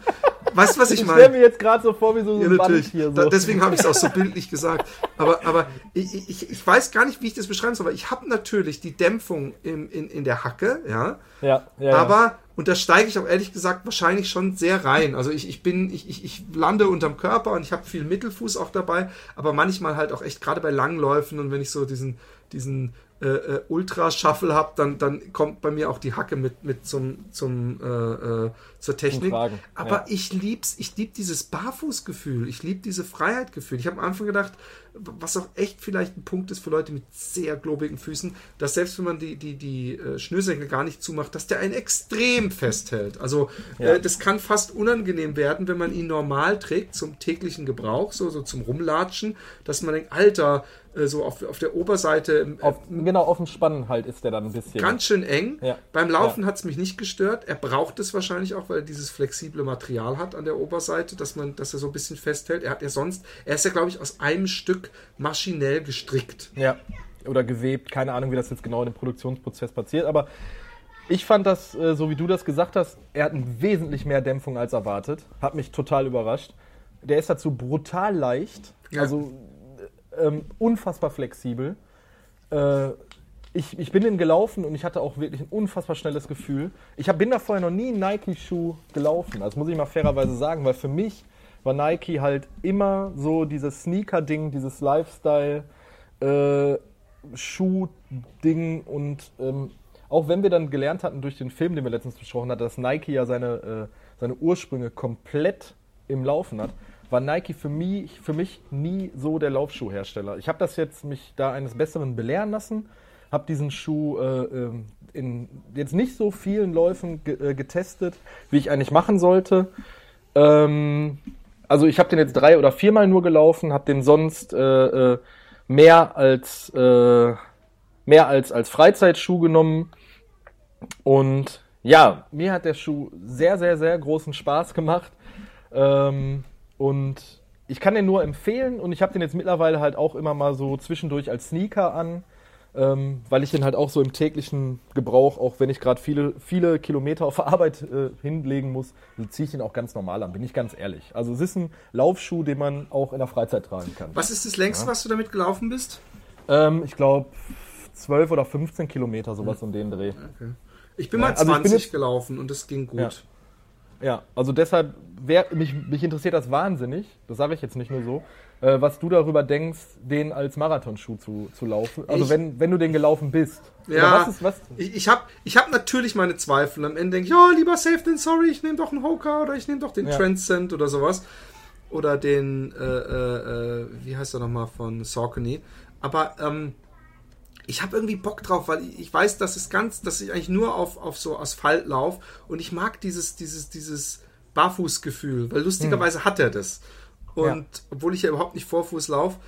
Weißt du, was ich Ich meine? stelle mir jetzt gerade so vor, wie so Ja, ein natürlich. hier. Da, So. deswegen habe ich es auch so bildlich gesagt. Aber, aber ich, ich, ich weiß gar nicht, wie ich das beschreiben soll. Aber ich habe natürlich die Dämpfung im, in, in der Hacke, ja. ja, ja, ja. Aber, und da steige ich auch ehrlich gesagt wahrscheinlich schon sehr rein. Also ich, ich bin, ich, ich, ich lande unterm Körper und ich habe viel Mittelfuß auch dabei, aber manchmal halt auch echt gerade bei Langläufen und wenn ich so diesen, diesen äh, äh, Ultra-Shuffle habe, dann, dann kommt bei mir auch die Hacke mit, mit zum, zum, äh, äh, zur Technik. Aber ja. ich lieb's, ich lieb dieses Barfußgefühl, ich lieb diese Freiheitgefühl. Ich habe am Anfang gedacht, was auch echt vielleicht ein Punkt ist für Leute mit sehr globigen Füßen, dass selbst wenn man die, die, die äh, Schnürsenkel gar nicht zumacht, dass der einen extrem festhält. Also Ja. äh, das kann fast unangenehm werden, wenn man ihn normal trägt zum täglichen Gebrauch, so, so zum Rumlatschen, dass man denkt, Alter, äh, so auf, auf der Oberseite äh, Auf, genau, auf dem Spannen halt ist der dann ein bisschen. ganz schön eng. Ja. Beim Laufen hat es mich nicht gestört. Er braucht es wahrscheinlich auch, weil er dieses flexible Material hat an der Oberseite, dass man, dass er so ein bisschen festhält. Er hat ja sonst, er ist ja glaube ich aus einem Stück maschinell gestrickt. Ja. Oder gewebt, keine Ahnung, wie das jetzt genau in dem Produktionsprozess passiert, aber ich fand das, äh, so wie du das gesagt hast, er hat wesentlich mehr Dämpfung als erwartet. Hat mich total überrascht. Der ist dazu brutal leicht, Ja. also äh, ähm, unfassbar flexibel. Äh, ich, ich bin den gelaufen und ich hatte auch wirklich ein unfassbar schnelles Gefühl. Ich hab, bin da vorher noch nie Nike-Schuh gelaufen. Das muss ich mal fairerweise sagen, weil für mich war Nike halt immer so dieses Sneaker-Ding, dieses Lifestyle. Äh, und ähm, auch wenn wir dann gelernt hatten durch den Film, den wir letztens besprochen hatten, dass Nike ja seine, äh, seine Ursprünge komplett im Laufen hat, war Nike für mich, für mich nie so der Laufschuhhersteller. Ich habe das jetzt mich da eines Besseren belehren lassen, habe diesen Schuh äh, ähm, in jetzt nicht so vielen Läufen ge äh, getestet, wie ich eigentlich machen sollte. Ähm, also ich habe den jetzt drei oder viermal nur gelaufen, habe den sonst äh, äh, mehr als äh, mehr als als Freizeitschuh genommen. Und ja, mir hat der Schuh sehr sehr sehr großen Spaß gemacht. Ähm, und ich kann den nur empfehlen und ich habe den jetzt mittlerweile halt auch immer mal so zwischendurch als Sneaker an, ähm, weil ich den halt auch so im täglichen Gebrauch, auch wenn ich gerade viele, viele Kilometer auf (laughs) Arbeit äh, hinlegen muss, ziehe ich den auch ganz normal an, bin ich ganz ehrlich. Also es ist ein Laufschuh, den man auch in der Freizeit tragen kann. Was ist das längste, was du damit gelaufen bist? Ähm, ich glaube 12 oder 15 Kilometer, sowas um den Dreh. Ich bin Ja, mal also ich 20 bin jetzt- gelaufen und das ging gut. Ja. Ja, also deshalb, wer, mich, mich interessiert das wahnsinnig, das sage ich jetzt nicht nur so, äh, was du darüber denkst, den als Marathonschuh zu, zu laufen. Also Ich- wenn, wenn du den gelaufen bist. Ja, was ist, was, ich, ich habe ich hab natürlich meine Zweifel. Am Ende denke ich, ja, lieber safe than sorry, ich nehme doch einen Hoka oder ich nehme doch den Ja. Transcend oder sowas. Oder den, äh, äh, äh, wie heißt er nochmal, von Saucony. Aber ähm, ich habe irgendwie Bock drauf, weil ich, weiß, dass es ganz, dass ich eigentlich nur auf, auf so Asphalt laufe und ich mag dieses, dieses, dieses Barfußgefühl, weil lustigerweise hat er das. Und Ja. obwohl ich ja überhaupt nicht Vorfuß laufe,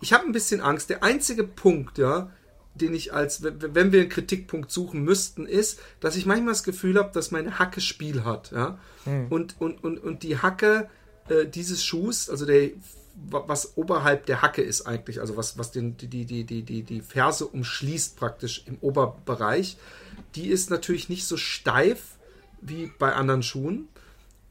ich habe ein bisschen Angst. Der einzige Punkt, ja, den ich als, wenn wir einen Kritikpunkt suchen müssten, ist, dass ich manchmal das Gefühl habe, dass meine Hacke Spiel hat, ja. Und, und, und, und die Hacke äh, dieses Schuhs, also der, wa- was oberhalb der Hacke ist eigentlich, also was, was den, die, die, die, die, die, die Ferse umschließt praktisch im Oberbereich, die ist natürlich nicht so steif wie bei anderen Schuhen.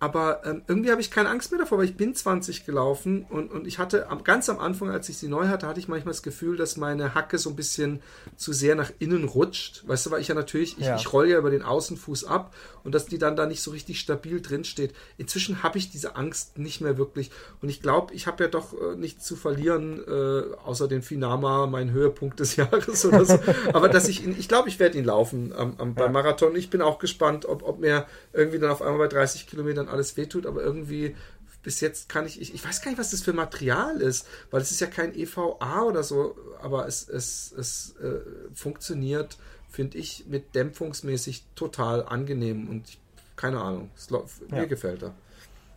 Aber ähm, irgendwie habe ich keine Angst mehr davor, weil ich bin 20 gelaufen und, und ich hatte am, ganz am Anfang, als ich sie neu hatte, hatte ich manchmal das Gefühl, dass meine Hacke so ein bisschen zu sehr nach innen rutscht. Weißt du, weil ich ja natürlich, ich, Ja. ich rolle ja über den Außenfuß ab und dass die dann da nicht so richtig stabil drin steht. Inzwischen habe ich diese Angst nicht mehr wirklich und ich glaube, ich habe ja doch äh, nichts zu verlieren, äh, außer den Finama, mein Höhepunkt des (laughs) Jahres oder so. Aber dass ich ihn, ich glaube, ich werde ihn laufen am, am, beim Marathon. Ich bin auch gespannt, ob, ob mir irgendwie dann auf einmal bei 30 Kilometern alles wehtut, aber irgendwie bis jetzt kann ich, ich, ich weiß gar nicht, was das für Material ist, weil es ist ja kein EVA oder so, aber es, es, es äh, funktioniert, finde ich, mit dämpfungsmäßig total angenehm und ich, keine Ahnung, es, mir Ja. gefällt er.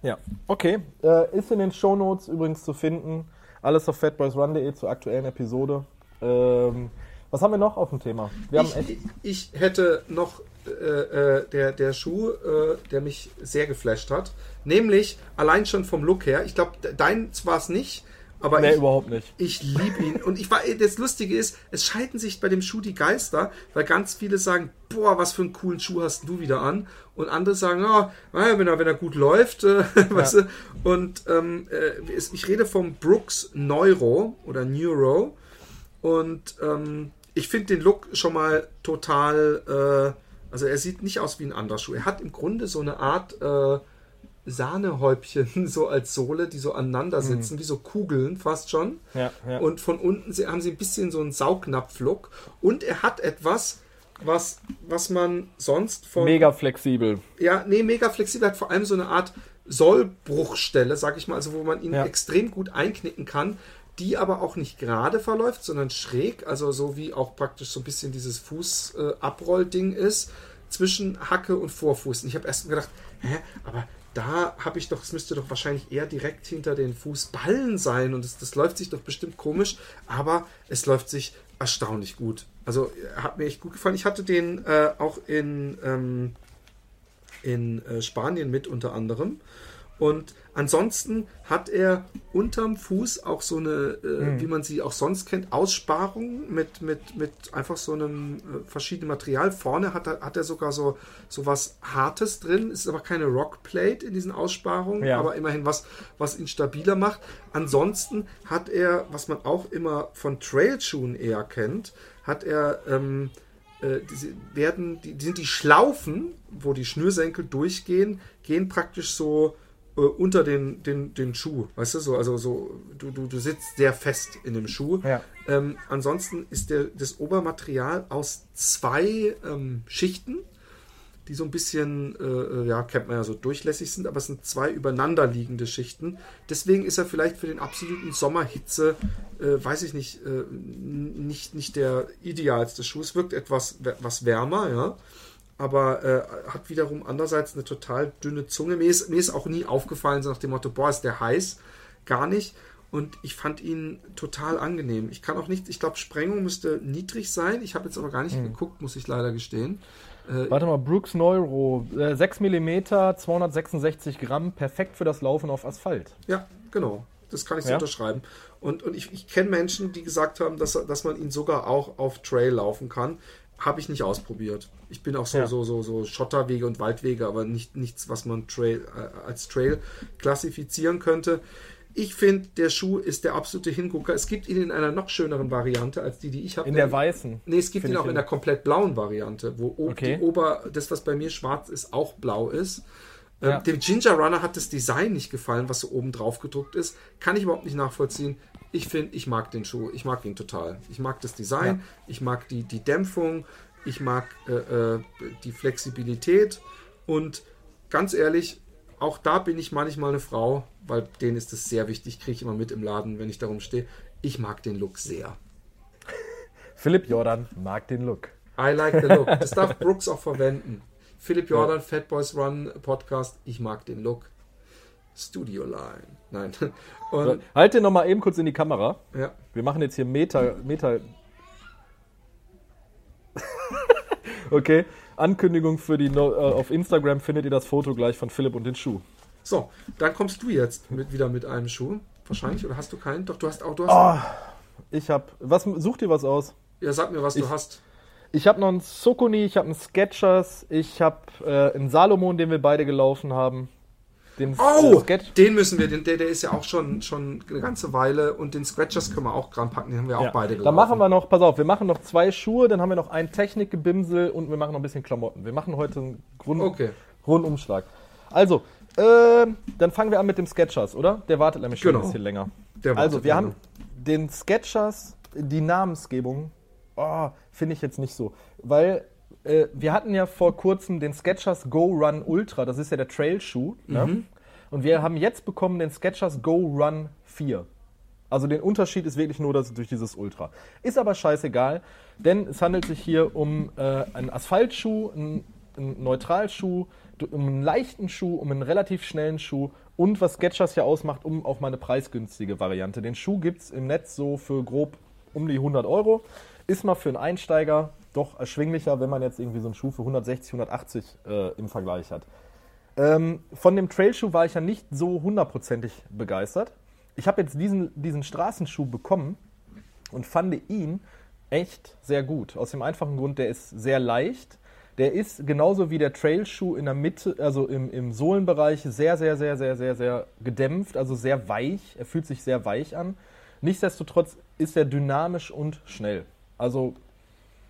Ja, okay. Äh, ist in den Shownotes übrigens zu finden. Alles auf fatboysrun.de zur aktuellen Episode. Ähm, was haben wir noch auf dem Thema? Ich, ich hätte noch äh, äh, der, der Schuh, äh, der mich sehr geflasht hat, nämlich allein schon vom Look her, ich glaube, dein war es nicht, aber Nee, ich, überhaupt nicht. Ich liebe ihn. Und ich war, das Lustige ist, es scheiden sich bei dem Schuh die Geister, weil ganz viele sagen, boah, was für einen coolen Schuh hast du wieder an? Und andere sagen, ja, naja, wenn er, wenn er gut läuft, äh, (laughs) weißt du. Und ähm, äh, ich rede vom Brooks Neuro oder Neuro. Und ähm, ich finde den Look schon mal total, äh, also er sieht nicht aus wie ein anderer Schuh. Er hat im Grunde so eine Art, äh, Sahnehäubchen (laughs) so als Sohle, die so aneinander sitzen, wie so Kugeln fast schon. Ja, ja. Und von unten haben sie ein bisschen so einen Saugnapf-Look. Und er hat etwas, was, was man sonst von. Mega flexibel. Ja, nee, mega flexibel hat vor allem so eine Art Sollbruchstelle, sag ich mal, also wo man ihn Ja. extrem gut einknicken kann, die aber auch nicht gerade verläuft, sondern schräg, also so wie auch praktisch so ein bisschen dieses Fußabrollding ist zwischen Hacke und Vorfuß. Und ich habe erst gedacht, hä, aber da habe ich doch, es müsste doch wahrscheinlich eher direkt hinter den Fußballen sein und das, das läuft sich doch bestimmt komisch, aber es läuft sich erstaunlich gut. Also äh, hat mir echt gut gefallen. Ich hatte den äh, auch in ähm, in äh, Spanien mit unter anderem. Und ansonsten hat er unterm Fuß auch so eine, äh, wie man sie auch sonst kennt, Aussparung mit, mit, mit einfach so einem äh, verschiedenen Material. Vorne hat er, hat er sogar so, so was Hartes drin. Ist aber keine Rockplate in diesen Aussparungen, Ja. aber immerhin was, was ihn stabiler macht. Ansonsten hat er, was man auch immer von Trailschuhen eher kennt, hat er ähm, äh, diese werden, die, die sind die Schlaufen, wo die Schnürsenkel durchgehen, gehen praktisch so äh, unter den, den, den Schuh, weißt du, so, also so, du, du, du sitzt sehr fest in dem Schuh. Ja. Ähm, ansonsten ist der, das Obermaterial aus zwei ähm, Schichten, die so ein bisschen, äh, äh, ja, kennt man ja so durchlässig sind, aber es sind zwei übereinander liegende Schichten. Deswegen ist er vielleicht für den absoluten Sommerhitze, äh, weiß ich nicht, äh, nicht, nicht der idealste Schuh. Es wirkt etwas was wärmer, ja. Aber äh, hat wiederum andererseits eine total dünne Zunge. Mir ist, mir ist auch nie aufgefallen, so nach dem Motto, boah, ist der heiß. Gar nicht. Und ich fand ihn total angenehm. Ich kann auch nicht, ich glaube, Sprengung müsste niedrig sein. Ich habe jetzt aber gar nicht geguckt, muss ich leider gestehen. Warte mal, Brooks Neuro, äh, 6 mm, 266 Gramm, perfekt für das Laufen auf Asphalt. Ja, genau. Das kann ich so Ja? unterschreiben. Und, und ich, ich kenne Menschen, die gesagt haben, dass, dass man ihn sogar auch auf Trail laufen kann. Habe ich nicht ausprobiert. Ich bin auch so, Ja. so, so, so Schotterwege und Waldwege, aber nicht, nichts, was man Trail, äh, als Trail klassifizieren könnte. Ich finde, der Schuh ist der absolute Hingucker. Es gibt ihn in einer noch schöneren Variante als die, die ich habe. In der weißen. Nee, es gibt ihn auch in der komplett blauen Variante, wo Okay. die Ober, das, was bei mir schwarz ist, auch blau ist. Ähm, Ja. Dem Ginger Runner hat das Design nicht gefallen, was so oben drauf gedruckt ist. Kann ich überhaupt nicht nachvollziehen. Ich finde, ich mag den Schuh. Ich mag ihn total. Ich mag das Design, ich mag die, die Dämpfung, ich mag äh, äh, die Flexibilität und ganz ehrlich, auch da bin ich manchmal eine Frau, weil denen ist es sehr wichtig, kriege ich immer mit im Laden, wenn ich darum stehe. Ich mag den Look sehr. (laughs) Philipp Jordan mag den Look. I like the look. Das darf (laughs) Brooks auch verwenden. Philipp Jordan, Fat Boys Run Podcast. Ich mag den Look. Studio Line. Nein. Und, Halt den nochmal eben kurz in die Kamera. ja. Wir machen jetzt hier Meter. Meter. (laughs) okay. Ankündigung für die no äh, auf Instagram findet ihr das Foto gleich von Philipp und den Schuh. So, dann kommst du jetzt mit, wieder mit einem Schuh. Wahrscheinlich. Oder hast du keinen? Doch, du hast auch. Du hast, Ich hab. Was sucht ihr was aus? Ja, sag mir, was du hast. Ich habe noch einen Sokoni, ich habe einen Sketchers, ich habe äh, einen Salomon, den wir beide gelaufen haben. Den Oh, äh, den müssen wir, den, der, der ist ja auch schon, schon eine ganze Weile und den Scratchers können wir auch dran packen, den haben wir auch Ja. beide Dann machen wir noch, pass auf, wir machen noch zwei Schuhe, dann haben wir noch ein Technikgebimsel und wir machen noch ein bisschen Klamotten. Wir machen heute einen Grund, Okay. Rundumschlag. Also, ähm, dann fangen wir an mit dem Sketchers, oder? Der wartet nämlich schon Genau. ein bisschen länger. Also, wir lange. haben den Sketchers, die Namensgebung, oh, finde ich jetzt nicht so. Weil äh, wir hatten ja vor kurzem den Sketchers Go Run Ultra, das ist ja der Trail-Schuh. Mhm. Ne? Und wir haben jetzt bekommen den Sketchers Go Run 4. Also der Unterschied ist wirklich nur das, durch dieses Ultra. Ist aber scheißegal, denn es handelt sich hier um äh, einen Asphaltschuh, einen, einen Neutralschuh, um einen leichten Schuh, um einen relativ schnellen Schuh und was Sketchers ja ausmacht, um auch mal eine preisgünstige Variante. Den Schuh gibt es im Netz so für grob um die 100 Euro. Ist mal für einen Einsteiger doch erschwinglicher, wenn man jetzt irgendwie so einen Schuh für 160, 180 äh, im Vergleich hat. Ähm, von dem Trailschuh war ich ja nicht so hundertprozentig begeistert. Ich habe jetzt diesen, diesen Straßenschuh bekommen und fand ihn echt sehr gut. Aus dem einfachen Grund, der ist sehr leicht. Der ist genauso wie der Trailschuh in der Mitte, also im, im Sohlenbereich, sehr, sehr, sehr, sehr, sehr, sehr gedämpft, also sehr weich. Er fühlt sich sehr weich an. Nichtsdestotrotz ist er dynamisch und schnell. Also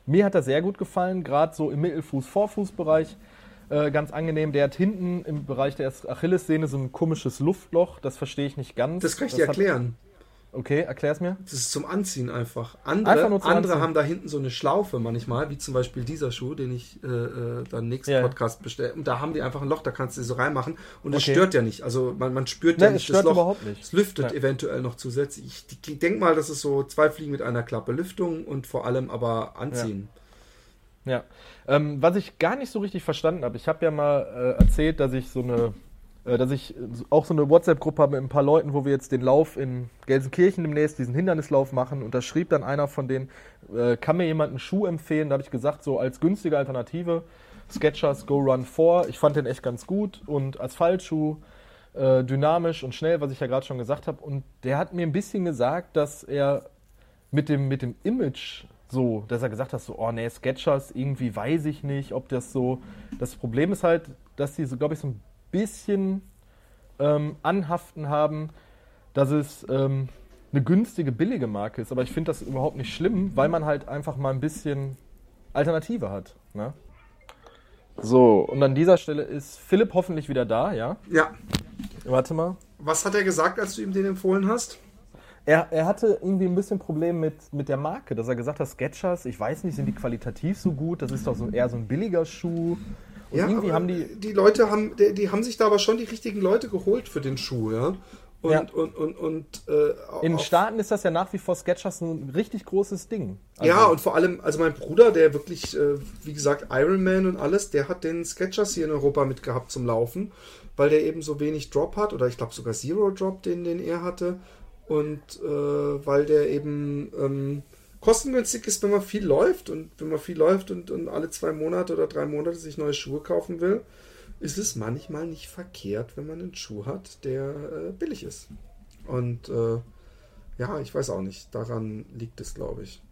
mir hat er sehr gut gefallen, gerade so im Mittelfuß-Vorfußbereich. Äh, ganz angenehm. Der hat hinten im Bereich der Achillessehne so ein komisches Luftloch. Das verstehe ich nicht ganz. Das kann ich dir erklären. Okay, erklär's mir. Das ist zum Anziehen einfach. Andere, Einfach nur andere Anziehen. haben da hinten so eine Schlaufe manchmal, wie zum Beispiel dieser Schuh, den ich äh, äh, dann nächsten Ja. Podcast bestelle. Und da haben die einfach ein Loch, da kannst du sie so reinmachen. Und das Okay. stört ja nicht. Also man, man spürt Nee, ja nicht das Loch. überhaupt nicht. Es lüftet Ja. eventuell noch zusätzlich. Ich, ich denke mal, das ist so zwei Fliegen mit einer Klappe. Lüftung und vor allem aber Anziehen. Ja. Ähm, was ich gar nicht so richtig verstanden habe, ich habe ja mal äh, erzählt, dass ich so eine, dass ich auch so eine WhatsApp-Gruppe habe mit ein paar Leuten, wo wir jetzt den Lauf in Gelsenkirchen demnächst, diesen Hindernislauf machen. Und da schrieb dann einer von denen, äh, kann mir jemand einen Schuh empfehlen? Da habe ich gesagt, so als günstige Alternative, Skechers Go Run 4. Ich fand den echt ganz gut und Asphaltschuh, äh, dynamisch und schnell, was ich ja gerade schon gesagt habe. Und der hat mir ein bisschen gesagt, dass er mit dem, mit dem Image so, dass er gesagt hat, so, oh nee, Sketchers, irgendwie weiß ich nicht, ob das so. Das Problem ist halt, dass die so, glaube ich, so ein bisschen ähm, Anhaften haben, dass es ähm, eine günstige, billige Marke ist. Aber ich finde das überhaupt nicht schlimm, weil man halt einfach mal ein bisschen Alternative hat. Ne? So, und an dieser Stelle ist Philipp hoffentlich wieder da, ja? Ja. Warte mal. Was hat er gesagt, als du ihm den empfohlen hast? Er, er hatte irgendwie ein bisschen Problem mit, mit der Marke, dass er gesagt hat, Skechers, ich weiß nicht, sind die qualitativ so gut? Das ist doch so eher so ein billiger Schuh. Und irgendwie aber haben die. die Leute haben, die, die haben sich da aber schon die richtigen Leute geholt für den Schuh, ja. Und, Ja. und, und, und äh, In den Staaten ist das ja nach wie vor Skechers ein richtig großes Ding. Also, ja, und vor allem, also mein Bruder, der wirklich, äh, wie gesagt, Ironman und alles, der hat den Skechers hier in Europa mitgehabt zum Laufen, weil der eben so wenig Drop hat, oder ich glaube sogar Zero Drop, den, den er hatte. Und äh, weil der eben ähm, kostengünstig ist, wenn man viel läuft und wenn man viel läuft und, und alle zwei Monate oder drei Monate sich neue Schuhe kaufen will, ist es manchmal nicht verkehrt, wenn man einen Schuh hat, der äh, billig ist. Und äh, ja, ich weiß auch nicht. Daran liegt es, glaube ich.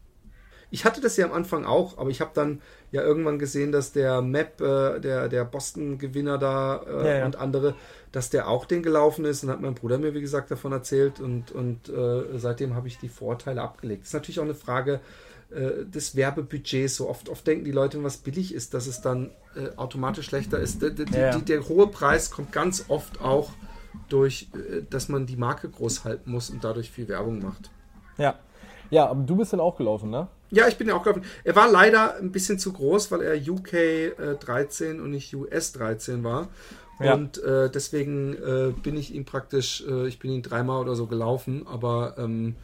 Ich hatte das ja am Anfang auch, aber ich habe dann ja irgendwann gesehen, dass der Map, äh, der, der Boston-Gewinner da äh, Ja, ja. und andere, dass der auch den gelaufen ist. Und hat mein Bruder mir, wie gesagt, davon erzählt. Und, und äh, seitdem habe ich die Vorteile abgelegt. Das ist natürlich auch eine Frage äh, des Werbebudgets. So oft, oft denken die Leute, wenn was billig ist, dass es dann äh, automatisch schlechter ist. D d- Ja, ja. Die, der hohe Preis kommt ganz oft auch durch, äh, dass man die Marke groß halten muss und dadurch viel Werbung macht. ja. Ja, aber du bist dann auch gelaufen, ne? Ja, ich bin ja auch gelaufen. Er war leider ein bisschen zu groß, weil er UK äh, 13 und nicht US 13 war. Ja. Und äh, deswegen äh, bin ich ihn praktisch, äh, ich bin ihn dreimal oder so gelaufen, aber ähm,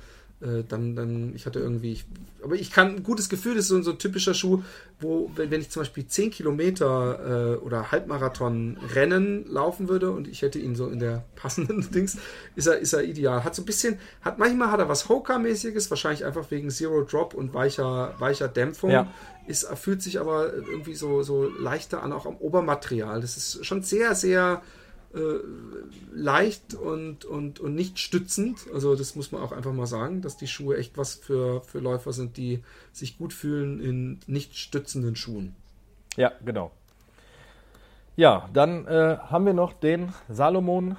äh, dann, dann, ich hatte irgendwie, ich, aber ich kann ein gutes Gefühl, das ist so, so ein typischer Schuh, wo, wenn, wenn ich zum Beispiel 10 Kilometer äh, oder Halbmarathon Rennen laufen würde und ich hätte ihn so in der (laughs) passenden Dings, ist er, ist er ideal. Hat so ein bisschen, hat manchmal hat er was Hoka-mäßiges, wahrscheinlich einfach wegen Zero Drop und weicher, weicher Dämpfung. Ja. Ist, fühlt sich aber irgendwie so, so leichter an, auch am Obermaterial. Das ist schon sehr, sehr leicht und, und, und nicht stützend. Also das muss man auch einfach mal sagen, dass die Schuhe echt was für, für Läufer sind, die sich gut fühlen in nicht stützenden Schuhen. Ja, genau. Ja, dann äh, haben wir noch den Salomon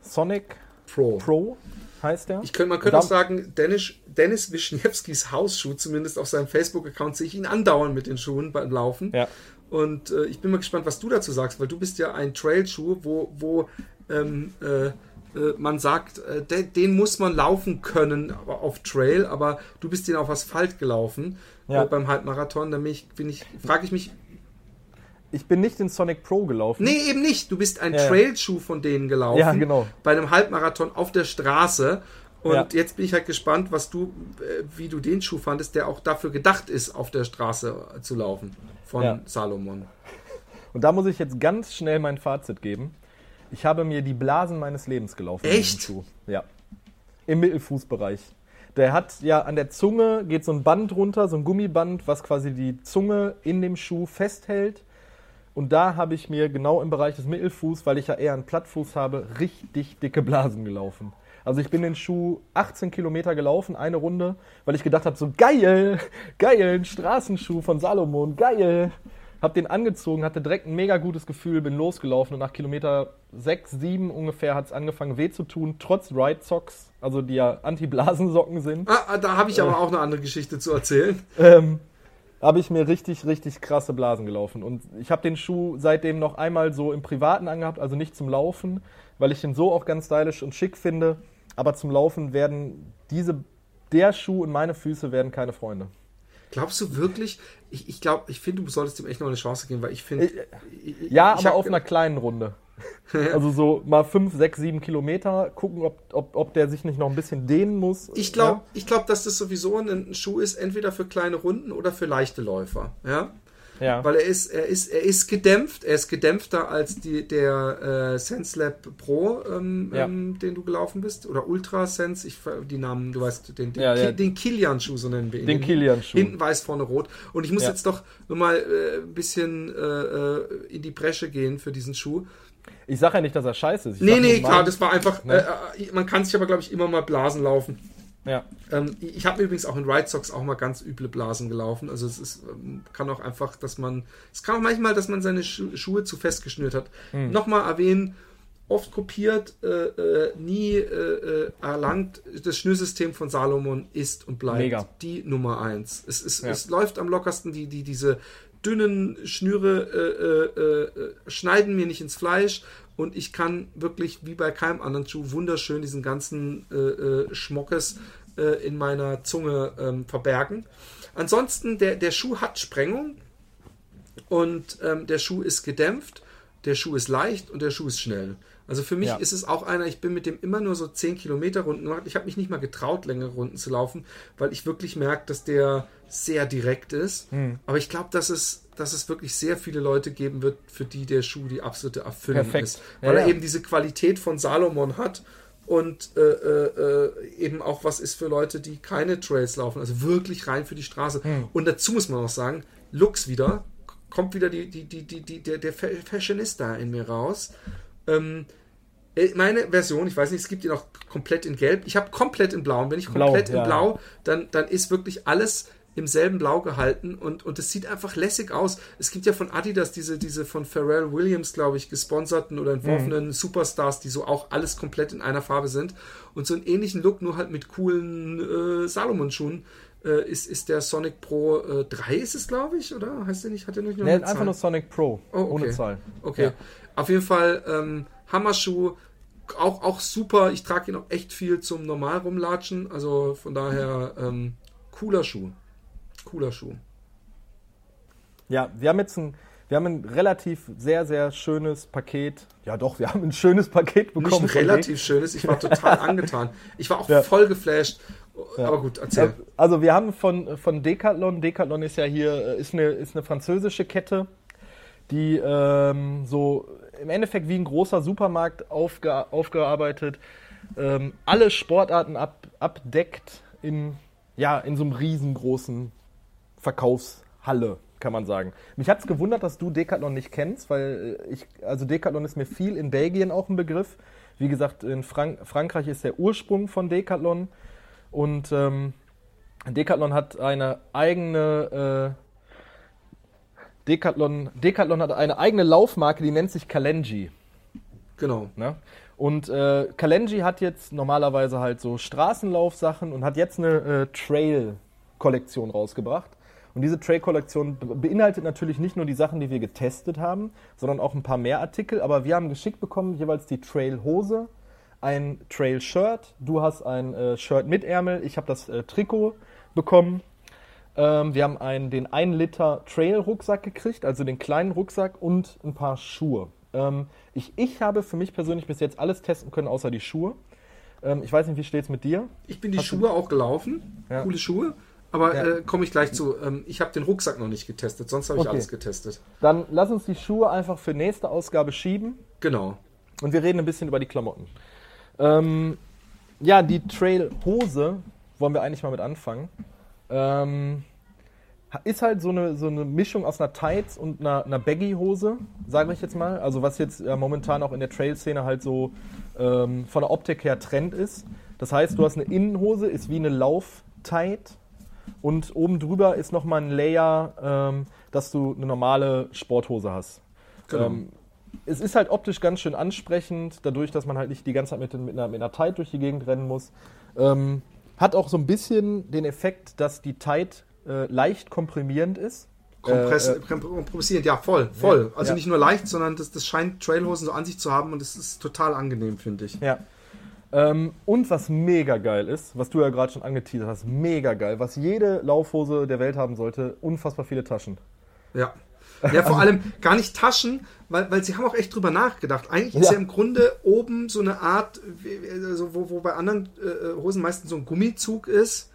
Sonic Pro. Pro, heißt der. Ich könnte, man könnte auch sagen, Dennis, Dennis Wischniewskis Hausschuh, zumindest auf seinem Facebook-Account sehe ich ihn andauern mit den Schuhen beim Laufen. Ja. Und äh, ich bin mal gespannt, was du dazu sagst, weil du bist ja ein Trailschuh, wo, wo ähm, äh, äh, man sagt, äh, de, den muss man laufen können auf Trail, aber du bist den auf Asphalt gelaufen Ja. äh, beim Halbmarathon. Da frage ich mich, Ich bin nicht in Sonic Pro gelaufen. nee, eben nicht. Du bist ein Ja, ja. Trailschuh von denen gelaufen. Ja, genau. Bei einem Halbmarathon auf der Straße. Und Ja. jetzt bin ich halt gespannt, was du, äh, wie du den Schuh fandest, der auch dafür gedacht ist, auf der Straße zu laufen. Von Ja. Salomon. Und da muss ich jetzt ganz schnell mein Fazit geben. Ich habe mir die Blasen meines Lebens gelaufen. Echt? Schuh. Ja. Im Mittelfußbereich. Der hat ja an der Zunge geht so ein Band runter, so ein Gummiband, was quasi die Zunge in dem Schuh festhält. Und da habe ich mir genau im Bereich des Mittelfuß, weil ich ja eher einen Plattfuß habe, richtig dicke Blasen gelaufen. Also ich bin den Schuh 18 Kilometer gelaufen, eine Runde, weil ich gedacht habe, so geil, (laughs) geil, ein Straßenschuh von Salomon, geil. Hab den angezogen, hatte direkt ein mega gutes Gefühl, bin losgelaufen und nach Kilometer 6, 7 ungefähr hat es angefangen weh zu tun, trotz Ride Socks, also die ja Anti-Blasensocken sind. Ah, ah, da habe ich aber auch eine andere Geschichte zu erzählen. Ähm, habe ich mir richtig, richtig krasse Blasen gelaufen. Und ich habe den Schuh seitdem noch einmal so im Privaten angehabt, also nicht zum Laufen, weil ich den so auch ganz stylisch und schick finde. Aber zum Laufen werden diese, der Schuh und meine Füße werden keine Freunde. Glaubst du wirklich? Ich, ich glaube, ich finde, du solltest ihm echt noch eine Chance geben, weil ich finde. Ja, aber auf einer kleinen Runde. (laughs) also so mal 5, 6, 7 Kilometer gucken, ob, ob, ob der sich nicht noch ein bisschen dehnen muss. Ich glaube, ja? glaub, dass das sowieso ein Schuh ist, entweder für kleine Runden oder für leichte Läufer. Ja. Ja. Weil er ist, er ist, er ist gedämpft, er ist gedämpfter als die, der äh, SenseLab Pro, ähm, ja. ähm, den du gelaufen bist. Oder Ultra Sense, ich die Namen, du weißt, den, den, ja, ja. den Kilian-Schuh, so nennen wir ihn. Den Kilian-Schuh. Hinten weiß, vorne rot. Und ich muss jetzt doch nur mal äh, ein bisschen äh, äh, in die Bresche gehen für diesen Schuh. Ich sage ja nicht, dass er scheiße ist. Ich nee, nee, klar, das war einfach, ne? Äh, äh, man kann sich aber, glaube ich, immer mal Blasen laufen. Ja. Ähm, ich habe übrigens auch in Ride Socks auch mal ganz üble Blasen gelaufen. Also es ist, ähm, kann auch einfach, dass man, es kann auch manchmal, dass man seine Schu Schuhe zu fest geschnürt hat. Hm. Nochmal erwähnen, oft kopiert, äh, äh, nie äh, äh, erlangt. Das Schnürsystem von Salomon ist und bleibt Mega. die Nummer eins. Es, es, ja. es läuft am lockersten, die, die, diese dünnen Schnüre äh, äh, schneiden mir nicht ins Fleisch und ich kann wirklich wie bei keinem anderen Schuh wunderschön diesen ganzen äh, äh, Schmockes äh, in meiner Zunge ähm, verbergen. Ansonsten, der, der Schuh hat Sprengung und ähm, der Schuh ist gedämpft, der Schuh ist leicht und der Schuh ist schnell. Also für mich ja. ist es auch einer, ich bin mit dem immer nur so 10 Kilometer Runden gemacht. Ich habe mich nicht mal getraut, längere Runden zu laufen, weil ich wirklich merke, dass der sehr direkt ist. Hm. Aber ich glaube, dass es, dass es wirklich sehr viele Leute geben wird, für die der Schuh die absolute Erfüllung Perfekt. ist. Weil ja, er ja. eben diese Qualität von Salomon hat und äh, äh, eben auch was ist für Leute, die keine Trails laufen, also wirklich rein für die Straße. Hm. Und dazu muss man auch sagen, Lux wieder, kommt wieder die, die, die, die, die, der, der Fashionista in mir raus. Ähm, äh, meine Version, ich weiß nicht, es gibt die noch komplett in Gelb. Ich habe komplett in Blau. Und wenn ich komplett Blau, in ja. Blau, dann, dann ist wirklich alles im selben Blau gehalten und, und es sieht einfach lässig aus. Es gibt ja von Adidas diese, diese von Pharrell Williams, glaube ich, gesponserten oder entworfenen mhm. Superstars, die so auch alles komplett in einer Farbe sind. Und so einen ähnlichen Look, nur halt mit coolen äh, Salomon-Schuhen, äh, ist, ist der Sonic Pro äh, 3, ist es, glaube ich, oder? Heißt der nicht? Hat der nicht noch nee, einfach Zahl? nur Sonic Pro, oh, okay. ohne Zahl. Okay. Ja. Auf jeden Fall ähm, Hammerschuh, auch, auch super. Ich trage ihn auch echt viel zum normal rumlatschen. Also von daher ähm, cooler Schuh. Cooler Schuh. Ja, wir haben jetzt ein, wir haben ein relativ sehr, sehr schönes Paket. Ja, doch, wir haben ein schönes Paket bekommen. Nicht ein relativ schönes, ich war total (laughs) angetan. Ich war auch ja. voll geflasht. Ja. Aber gut, erzähl. Also wir haben von, von Decathlon, Decathlon ist ja hier, ist eine, ist eine französische Kette, die ähm, so im Endeffekt wie ein großer Supermarkt aufge, aufgearbeitet, ähm, alle Sportarten ab, abdeckt in, ja, in so einem riesengroßen Verkaufshalle, kann man sagen. Mich hat es gewundert, dass du Decathlon nicht kennst, weil äh, ich, also Decathlon ist mir viel in Belgien auch ein Begriff. Wie gesagt, in Frank Frankreich ist der Ursprung von Decathlon und ähm, Decathlon hat eine eigene äh, Decathlon, Decathlon hat eine eigene Laufmarke, die nennt sich Kalenji. Genau. Ne? Und äh, Kalenji hat jetzt normalerweise halt so Straßenlaufsachen und hat jetzt eine äh, Trail-Kollektion rausgebracht. Und diese Trail-Kollektion beinhaltet natürlich nicht nur die Sachen, die wir getestet haben, sondern auch ein paar mehr Artikel. Aber wir haben geschickt bekommen jeweils die Trail-Hose, ein Trail-Shirt. Du hast ein äh, Shirt mit Ärmel, ich habe das äh, Trikot bekommen. Ähm, wir haben einen, den 1 Liter Trail-Rucksack gekriegt, also den kleinen Rucksack und ein paar Schuhe. Ähm, ich, ich habe für mich persönlich bis jetzt alles testen können, außer die Schuhe. Ähm, ich weiß nicht, wie steht es mit dir? Ich bin die Hast Schuhe du? auch gelaufen. Ja. Coole Schuhe. Aber ja. äh, komme ich gleich zu. Ähm, ich habe den Rucksack noch nicht getestet, sonst habe ich okay. alles getestet. Dann lass uns die Schuhe einfach für nächste Ausgabe schieben. Genau. Und wir reden ein bisschen über die Klamotten. Ähm, ja, die Trail-Hose wollen wir eigentlich mal mit anfangen. Ähm, ist halt so eine, so eine Mischung aus einer Tights und einer, einer Baggy-Hose, sage ich jetzt mal. Also was jetzt äh, momentan auch in der Trail-Szene halt so ähm, von der Optik her Trend ist. Das heißt, du hast eine Innenhose, ist wie eine Lauf-Tight und oben drüber ist nochmal ein Layer, ähm, dass du eine normale Sporthose hast. Genau. Ähm, es ist halt optisch ganz schön ansprechend, dadurch, dass man halt nicht die ganze Zeit mit, mit, einer, mit einer Tight durch die Gegend rennen muss. Ähm, hat auch so ein bisschen den Effekt, dass die Tight äh, leicht komprimierend ist. Kompress, Äh, äh, kompressierend, ja, voll, voll. Ja, also ja. nicht nur leicht, sondern das, das scheint Trailhosen so an sich zu haben und das ist total angenehm, finde ich. Ja. Ähm, und was mega geil ist, was du ja gerade schon angeteasert hast, mega geil, was jede Laufhose der Welt haben sollte, unfassbar viele Taschen. Ja. Ja, vor allem gar nicht Taschen, weil, weil sie haben auch echt drüber nachgedacht. Eigentlich ist Ja. ja im Grunde oben so eine Art, also wo, wo bei anderen äh, Hosen meistens so ein Gummizug ist,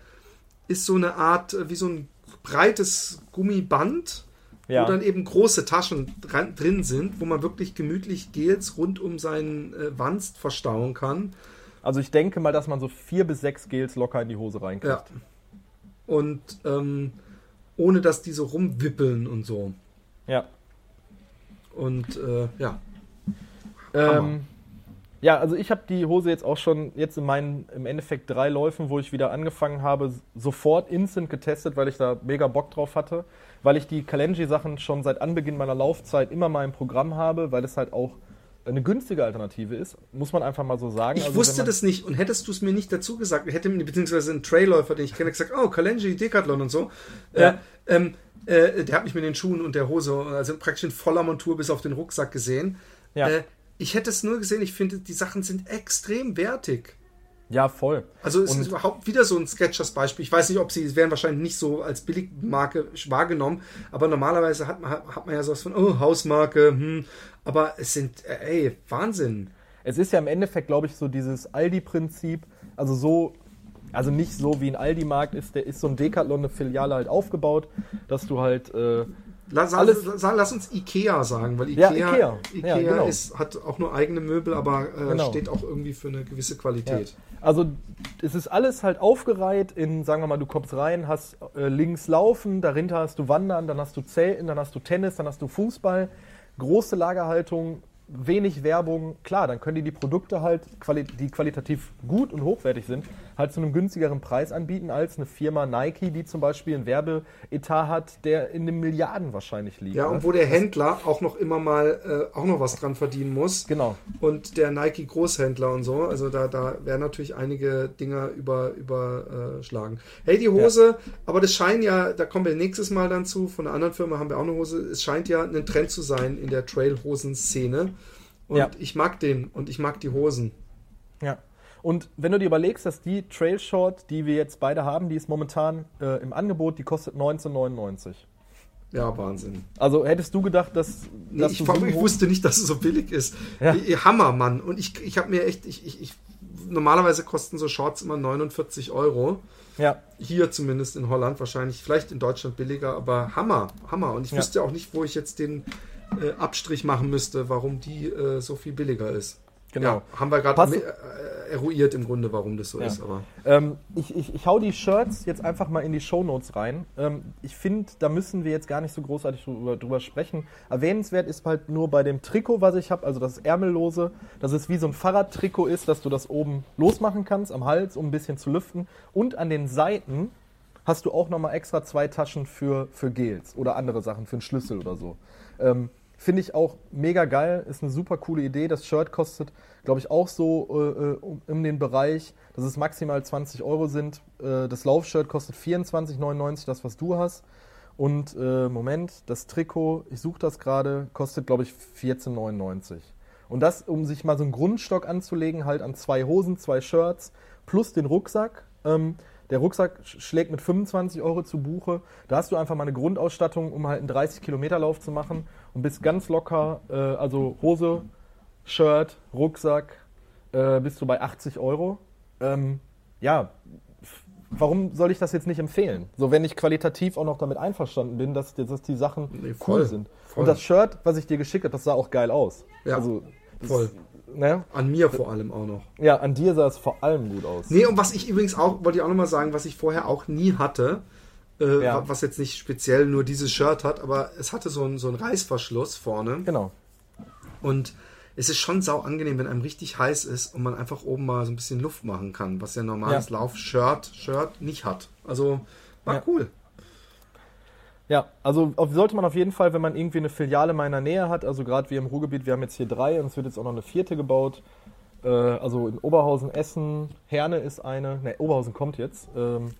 ist so eine Art, äh, wie so ein breites Gummiband, Ja. wo dann eben große Taschen dran, drin sind, wo man wirklich gemütlich Gels rund um seinen äh, Wanst verstauen kann. Also ich denke mal, dass man so vier bis sechs Gels locker in die Hose reinkriegt. Ja. Und ähm, ohne dass die so rumwippeln und so. Ja. Und äh, ja. Ähm, ja, also ich habe die Hose jetzt auch schon jetzt in meinen im Endeffekt drei Läufen, wo ich wieder angefangen habe, sofort instant getestet, weil ich da mega Bock drauf hatte, weil ich die Kalenji-Sachen schon seit Anbeginn meiner Laufzeit immer mal im Programm habe, weil es halt auch eine günstige Alternative ist, muss man einfach mal so sagen. Ich Also wusste das nicht und hättest du es mir nicht dazu gesagt, hätte mir beziehungsweise ein Trailläufer, den ich kenne, gesagt, oh, Kalenji, Decathlon und so. Ja. Äh, ähm, äh, der hat mich mit den Schuhen und der Hose, also praktisch in voller Montur bis auf den Rucksack gesehen. Ja. Äh, ich hätte es nur gesehen, ich finde, die Sachen sind extrem wertig. Ja, voll. Also es Und- ist überhaupt wieder so ein Sketchers-Beispiel. Ich weiß nicht, ob sie, es werden wahrscheinlich nicht so als Billigmarke wahrgenommen, aber normalerweise hat man, hat man ja sowas von, oh, Hausmarke, hm, aber es sind, äh, ey, Wahnsinn. Es ist ja im Endeffekt, glaube ich, so dieses Aldi-Prinzip. Also so, also nicht so wie ein Aldi-Markt ist, der ist so ein Decathlon, eine Filiale halt aufgebaut, dass du halt, äh, Lass, Alles- lass, lass uns Ikea sagen, weil Ja, Ikea, Ikea. Ikea Ja, genau. ist, hat auch nur eigene Möbel, aber äh, Genau. steht auch irgendwie für eine gewisse Qualität. also es ist alles halt aufgereiht in, sagen wir mal, du kommst rein, hast äh, links Laufen, dahinter hast du Wandern, dann hast du Zelten, dann hast du Tennis, dann hast du Fußball, große Lagerhaltung, wenig Werbung. Klar, dann können die die Produkte halt, quali die qualitativ gut und hochwertig sind, halt zu einem günstigeren Preis anbieten als eine Firma Nike, die zum Beispiel einen Werbeetat hat, der in den Milliarden wahrscheinlich liegt. Ja, ne? und wo der Händler auch noch immer mal äh, auch noch was dran verdienen muss. Genau. Und der Nike-Großhändler und so. Also da, da werden natürlich einige Dinger über, überschlagen. Hey, die Hose, aber das scheint ja, da kommen wir nächstes Mal dann zu, von einer anderen Firma haben wir auch eine Hose. Es scheint ja ein Trend zu sein in der Trailhosen-Szene. Und Ja. ich mag den und ich mag die Hosen. Ja. Und wenn du dir überlegst, dass die Trail Short, die wir jetzt beide haben, die ist momentan äh, im Angebot, die kostet 19,99. Ja, Wahnsinn. Also hättest du gedacht, dass, Nee, dass ich, sieben ich wusste nicht, dass es so billig ist. Ja. Hammer, Mann. Und ich, ich habe mir echt, ich, ich, ich, normalerweise kosten so Shorts immer 49 Euro. Ja, Hier zumindest in Holland, wahrscheinlich, vielleicht in Deutschland billiger, aber Hammer, Hammer. Und ich Ja. wüsste auch nicht, wo ich jetzt den äh, Abstrich machen müsste, warum die äh, so viel billiger ist. Genau. Ja, haben wir gerade äh, eruiert im Grunde, warum das so Ja. ist. Aber Ähm, ich, ich, ich hau die Shirts jetzt einfach mal in die Shownotes rein. Ähm, ich finde, da müssen wir jetzt gar nicht so großartig drüber, drüber sprechen. Erwähnenswert ist halt nur bei dem Trikot, was ich habe, also das Ärmellose, dass es wie so ein Fahrradtrikot ist, dass du das oben losmachen kannst am Hals, um ein bisschen zu lüften. Und an den Seiten hast du auch nochmal extra zwei Taschen für, für Gels oder andere Sachen, für einen Schlüssel oder so. Ähm, Finde ich auch mega geil, ist eine super coole Idee. Das Shirt kostet, glaube ich, auch so äh, äh, in den Bereich, dass es maximal 20 Euro sind. Äh, das Laufshirt kostet 24,99, das, was du hast. Und äh, Moment, das Trikot, ich suche das gerade, kostet, glaube ich, 14,99. Und das, um sich mal so einen Grundstock anzulegen, halt an zwei Hosen, zwei Shirts plus den Rucksack. Ähm, der Rucksack sch- schlägt mit 25 Euro zu Buche. Da hast du einfach mal eine Grundausstattung, um halt einen 30-Kilometer-Lauf zu machen und bist ganz locker, äh, also Hose, Shirt, Rucksack, äh, bist du bei 80 Euro. Ähm, ja, warum soll ich das jetzt nicht empfehlen? So, wenn ich qualitativ auch noch damit einverstanden bin, dass, dass die Sachen Nee, voll, cool sind. voll. Und das Shirt, was ich dir geschickt habe, das sah auch geil aus. Ja, also, voll. Ne? an mir vor allem auch noch. Ja, an dir sah es vor allem gut aus. Nee, und was ich übrigens auch, wollte ich auch nochmal sagen, was ich vorher auch nie hatte, äh, Ja. was jetzt nicht speziell nur dieses Shirt hat, aber es hatte so einen, so einen Reißverschluss vorne. Genau. Und es ist schon sau angenehm, wenn einem richtig heiß ist und man einfach oben mal so ein bisschen Luft machen kann, was ja ein normales Ja. Lauf-Shirt Shirt nicht hat. Also war Ja. cool. Ja, also sollte man auf jeden Fall, wenn man irgendwie eine Filiale mal in der Nähe hat, also gerade wir im Ruhrgebiet, wir haben jetzt hier drei und es wird jetzt auch noch eine vierte gebaut. Äh, also in Oberhausen, Essen, Herne ist eine, ne, Oberhausen kommt jetzt. Ähm,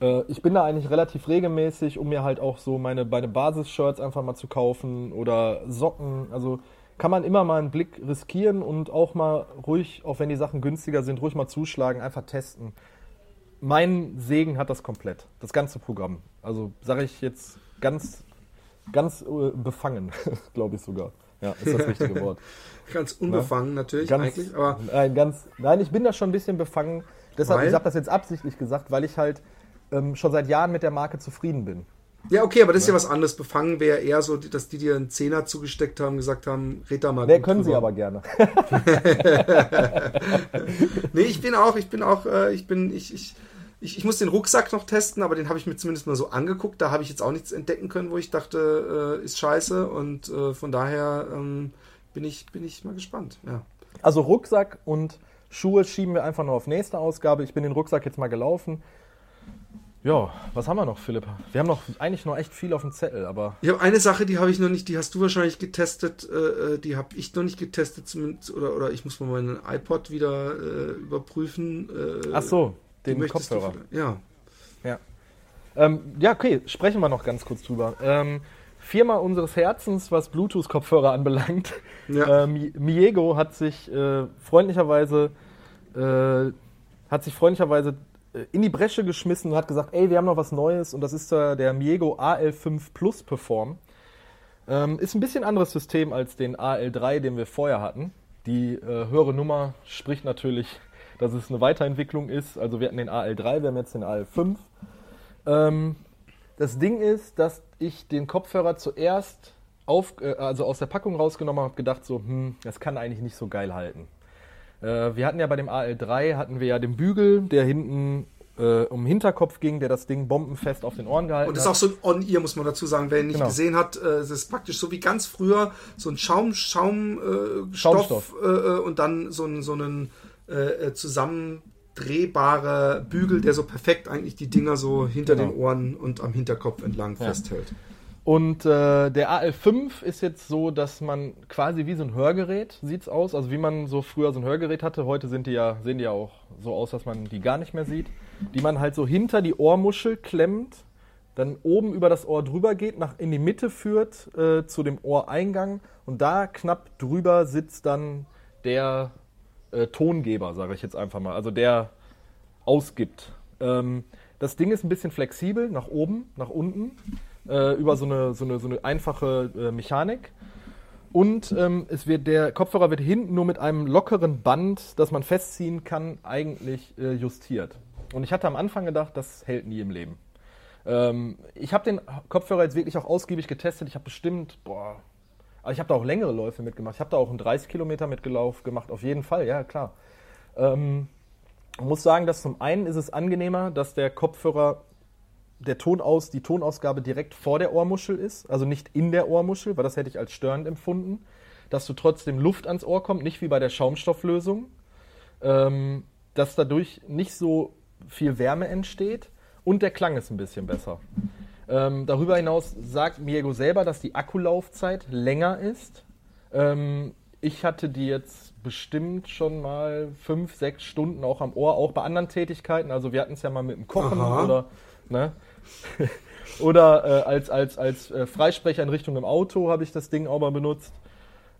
Äh, ich bin da eigentlich relativ regelmäßig, um mir halt auch so meine, meine Basis-Shirts einfach mal zu kaufen oder Socken. Also kann man immer mal einen Blick riskieren und auch mal ruhig, auch wenn die Sachen günstiger sind, ruhig mal zuschlagen, einfach testen. Mein Segen hat das komplett, das ganze Programm. Also sage ich jetzt ganz, ganz äh, befangen, (laughs) glaube ich sogar. Ja, ist das richtige (laughs) Wort. Ganz unbefangen ja? natürlich ganz, eigentlich, aber nein, ganz, nein, ich bin da schon ein bisschen befangen. Deshalb, weil? ich habe das jetzt absichtlich gesagt, weil ich halt ähm, schon seit Jahren mit der Marke zufrieden bin. Ja, okay, aber das ist ja, ja was anderes. Befangen wäre eher so, dass die dir einen Zehner zugesteckt haben, gesagt haben, red da mal. Nee, können drüber. sie aber gerne. (laughs) nee, ich bin auch, ich bin auch, äh, ich bin, ich, ich, ich, ich muss den Rucksack noch testen, aber den habe ich mir zumindest mal so angeguckt. Da habe ich jetzt auch nichts entdecken können, wo ich dachte, äh, ist scheiße. Und äh, von daher ähm, bin, ich, bin ich mal gespannt. Ja. Also Rucksack und Schuhe schieben wir einfach nur auf nächste Ausgabe. Ich bin den Rucksack jetzt mal gelaufen. Ja, was haben wir noch, Philipp? Wir haben noch eigentlich noch echt viel auf dem Zettel, aber. Ich habe eine Sache, die habe ich noch nicht, die hast du wahrscheinlich getestet, äh, äh die habe ich noch nicht getestet, zumindest, oder, oder ich muss mal meinen iPod wieder äh, überprüfen. Äh, Ach so, den Kopfhörer. ja. Ja. Ähm, ja, okay, sprechen wir noch ganz kurz drüber. Ähm, Firma unseres Herzens, was Bluetooth-Kopfhörer anbelangt. Ja. Ähm, Miego hat sich äh, freundlicherweise äh, hat sich freundlicherweise in die Bresche geschmissen und hat gesagt, ey, wir haben noch was Neues und das ist der Miego AL5 Plus Perform. Ähm, ist ein bisschen anderes System als den AL3, den wir vorher hatten. Die äh, höhere Nummer spricht natürlich, dass es eine Weiterentwicklung ist. Also wir hatten den AL3, wir haben jetzt den AL5. Ähm, das Ding ist, dass ich den Kopfhörer zuerst auf, äh, also aus der Packung rausgenommen habe gedacht so, hm, das kann eigentlich nicht so geil halten. Äh, wir hatten ja bei dem AL3 hatten wir ja den Bügel, der hinten äh, um den Hinterkopf ging, der das Ding bombenfest auf den Ohren gehalten hat. Und das ist auch so ein On-Ear, muss man dazu sagen. Wer ihn nicht genau. gesehen hat, äh, es ist praktisch so wie ganz früher so ein Schaum, Schaum, äh, Schaumstoff äh, äh, und dann so, ein, so einen äh, zusammendrehbarer Bügel, der so perfekt eigentlich die Dinger so hinter genau. den Ohren und am Hinterkopf entlang ja. festhält. Und äh, der AL5 ist jetzt so, dass man quasi wie so ein Hörgerät sieht's aus, also wie man so früher so ein Hörgerät hatte. Heute sind die ja, sehen die ja auch so aus, dass man die gar nicht mehr sieht. Die man halt so hinter die Ohrmuschel klemmt, dann oben über das Ohr drüber geht, nach in die Mitte führt äh, zu dem Ohreingang und da knapp drüber sitzt dann der äh, Tongeber, sage ich jetzt einfach mal, also der ausgibt. Ähm, das Ding ist ein bisschen flexibel, nach oben, nach unten äh, über so eine, so eine, so eine einfache äh, Mechanik. Und ähm, es wird, der Kopfhörer wird hinten nur mit einem lockeren Band, das man festziehen kann, eigentlich äh, justiert. Und ich hatte am Anfang gedacht, das hält nie im Leben. Ähm, ich habe den Kopfhörer jetzt wirklich auch ausgiebig getestet. Ich habe bestimmt, boah, aber ich habe da auch längere Läufe mitgemacht. Ich habe da auch einen 30 Kilometer mitgelaufen gemacht, auf jeden Fall, ja klar. Ähm, muss sagen, dass zum einen ist es angenehmer, dass der Kopfhörer der Tonaus, die Tonausgabe direkt vor der Ohrmuschel ist, also nicht in der Ohrmuschel, weil das hätte ich als störend empfunden, dass du trotzdem Luft ans Ohr kommt, nicht wie bei der Schaumstofflösung, ähm, dass dadurch nicht so viel Wärme entsteht und der Klang ist ein bisschen besser. Ähm, darüber hinaus sagt Miego selber, dass die Akkulaufzeit länger ist. Ähm, ich hatte die jetzt bestimmt schon mal fünf, sechs Stunden auch am Ohr, auch bei anderen Tätigkeiten. Also wir hatten es ja mal mit dem Kochen Aha. oder Ne? (laughs) Oder äh, als, als, als äh, Freisprecher in Richtung im Auto habe ich das Ding auch mal benutzt.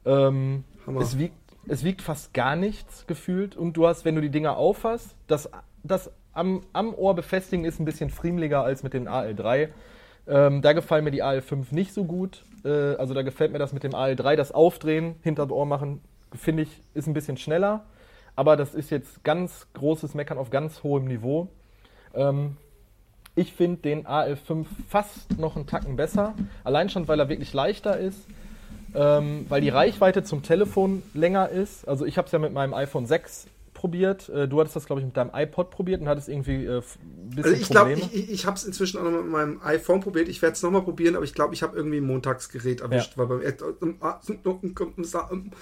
Ähm, es, wiegt, es wiegt fast gar nichts gefühlt und du hast, wenn du die Dinger auffasst, das, das am, am Ohr befestigen ist ein bisschen friemeliger als mit dem AL3. Ähm, da gefallen mir die AL5 nicht so gut. Äh, also da gefällt mir das mit dem AL3, das Aufdrehen, hinter Ohr machen, finde ich, ist ein bisschen schneller. Aber das ist jetzt ganz großes Meckern auf ganz hohem Niveau. Ähm, ich finde den AL5 fast noch einen Tacken besser. Allein schon, weil er wirklich leichter ist. Ähm, weil die Reichweite zum Telefon länger ist. Also ich habe es ja mit meinem iPhone 6 probiert. Äh, du hattest das, glaube ich, mit deinem iPod probiert und hattest irgendwie äh, ein bisschen also ich glaube, ich, ich, ich habe es inzwischen auch noch mit meinem iPhone probiert. Ich werde es nochmal probieren, aber ich glaube, ich habe irgendwie ein Montagsgerät erwischt. Ja. Weil beim,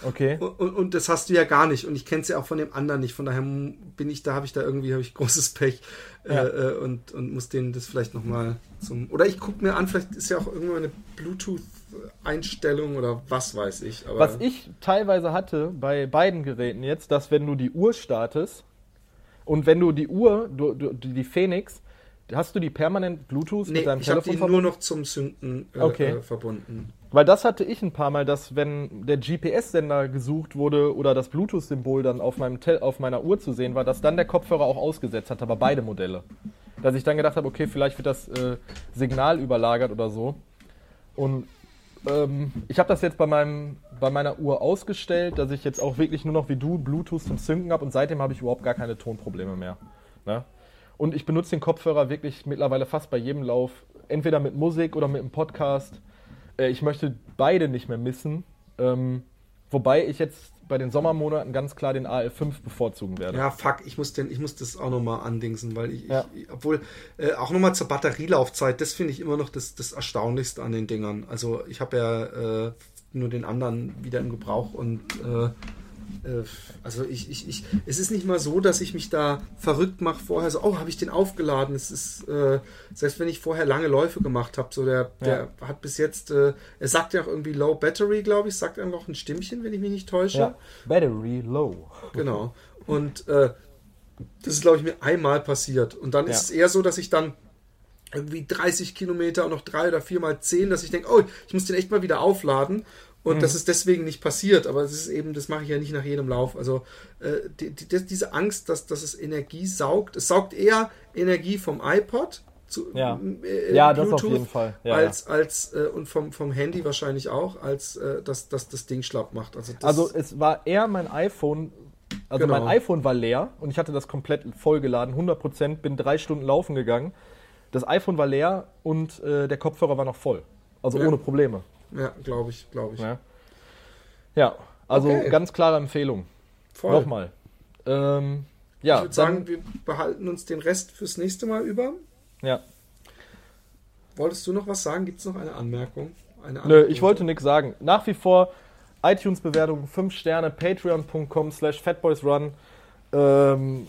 okay. Und, und, das hast du ja gar nicht. Und ich kenne es ja auch von dem anderen nicht. Von daher bin ich da, habe ich da irgendwie hab ich großes Pech ja. äh, äh und, und muss denen das vielleicht nochmal zum... Oder ich gucke mir an, vielleicht ist ja auch irgendwann eine Bluetooth... Einstellung oder was weiß ich. was ich teilweise hatte bei beiden Geräten jetzt, dass wenn du die Uhr startest und wenn du die Uhr, du, du, die Phoenix, hast du die permanent Bluetooth Nee, mit deinem ich habe Telefon die verbunden? nur noch zum Synken äh, Okay. äh, verbunden. Weil das hatte ich ein paar Mal, dass wenn der GPS-Sender gesucht wurde oder das Bluetooth-Symbol dann auf, meinem Tel auf meiner Uhr zu sehen war, dass dann der Kopfhörer auch ausgesetzt hat, aber beide Modelle. Dass ich dann gedacht habe, okay, vielleicht wird das äh, Signal überlagert oder so. Und ähm, ich habe das jetzt bei, meinem, bei meiner Uhr ausgestellt, dass ich jetzt auch wirklich nur noch wie du Bluetooth zum Synken habe und seitdem habe ich überhaupt gar keine Tonprobleme mehr. Ne? Und ich benutze den Kopfhörer wirklich mittlerweile fast bei jedem Lauf, entweder mit Musik oder mit einem Podcast. Äh, ich möchte beide nicht mehr missen. Ähm, wobei ich jetzt bei den Sommermonaten ganz klar den AL5 bevorzugen werde. Ja, fuck, ich muss, den, ich muss das auch nochmal andingsen, weil ich, Ja. ich obwohl, äh, auch nochmal zur Batterielaufzeit, das finde ich immer noch das, das Erstaunlichste an den Dingern. Also ich habe ja äh, nur den anderen wieder im Gebrauch und äh, also ich, ich, ich, es ist nicht mal so, dass ich mich da verrückt mache vorher, so, oh, habe ich den aufgeladen? Es ist, äh, selbst wenn ich vorher lange Läufe gemacht habe, so der, der hat bis jetzt, äh, er sagt ja auch irgendwie Low Battery, glaube ich, sagt einfach ein Stimmchen, wenn ich mich nicht täusche. Ja. Battery low. Genau. Und äh, das ist, glaube ich, mir einmal passiert. Und dann Ja. ist es eher so, dass ich dann irgendwie 30 Kilometer und noch drei oder vier mal zehn, dass ich denke, oh, ich muss den echt mal wieder aufladen. Und das ist deswegen nicht passiert, aber es ist eben, das mache ich ja nicht nach jedem Lauf. Also äh, die, die, das- diese Angst, dass, dass es Energie saugt, es saugt eher Energie vom iPod zu, Ja. äh, Ja, das auf jeden Fall. Ja, als, als äh, und vom, vom Handy wahrscheinlich auch, als äh, dass, dass das Ding schlapp macht. Also, das, Also es war eher mein iPhone, also Genau. mein iPhone war leer und ich hatte das komplett vollgeladen, 100%, bin drei Stunden laufen gegangen. Das iPhone war leer und äh, der Kopfhörer war noch voll. Also Ja. ohne Probleme. Ja, glaube ich, glaube ich. Ja, ja also Okay. ganz klare Empfehlung. Voll. Nochmal. Ähm, ja, ich würde sagen, wir behalten uns den Rest fürs nächste Mal über. ja. Wolltest du noch was sagen? Gibt es noch eine Anmerkung? Eine Nö, Anekdote? ich wollte nichts sagen. Nach wie vor iTunes-Bewertung 5 Sterne, patreon.com slash fatboysrun, ähm,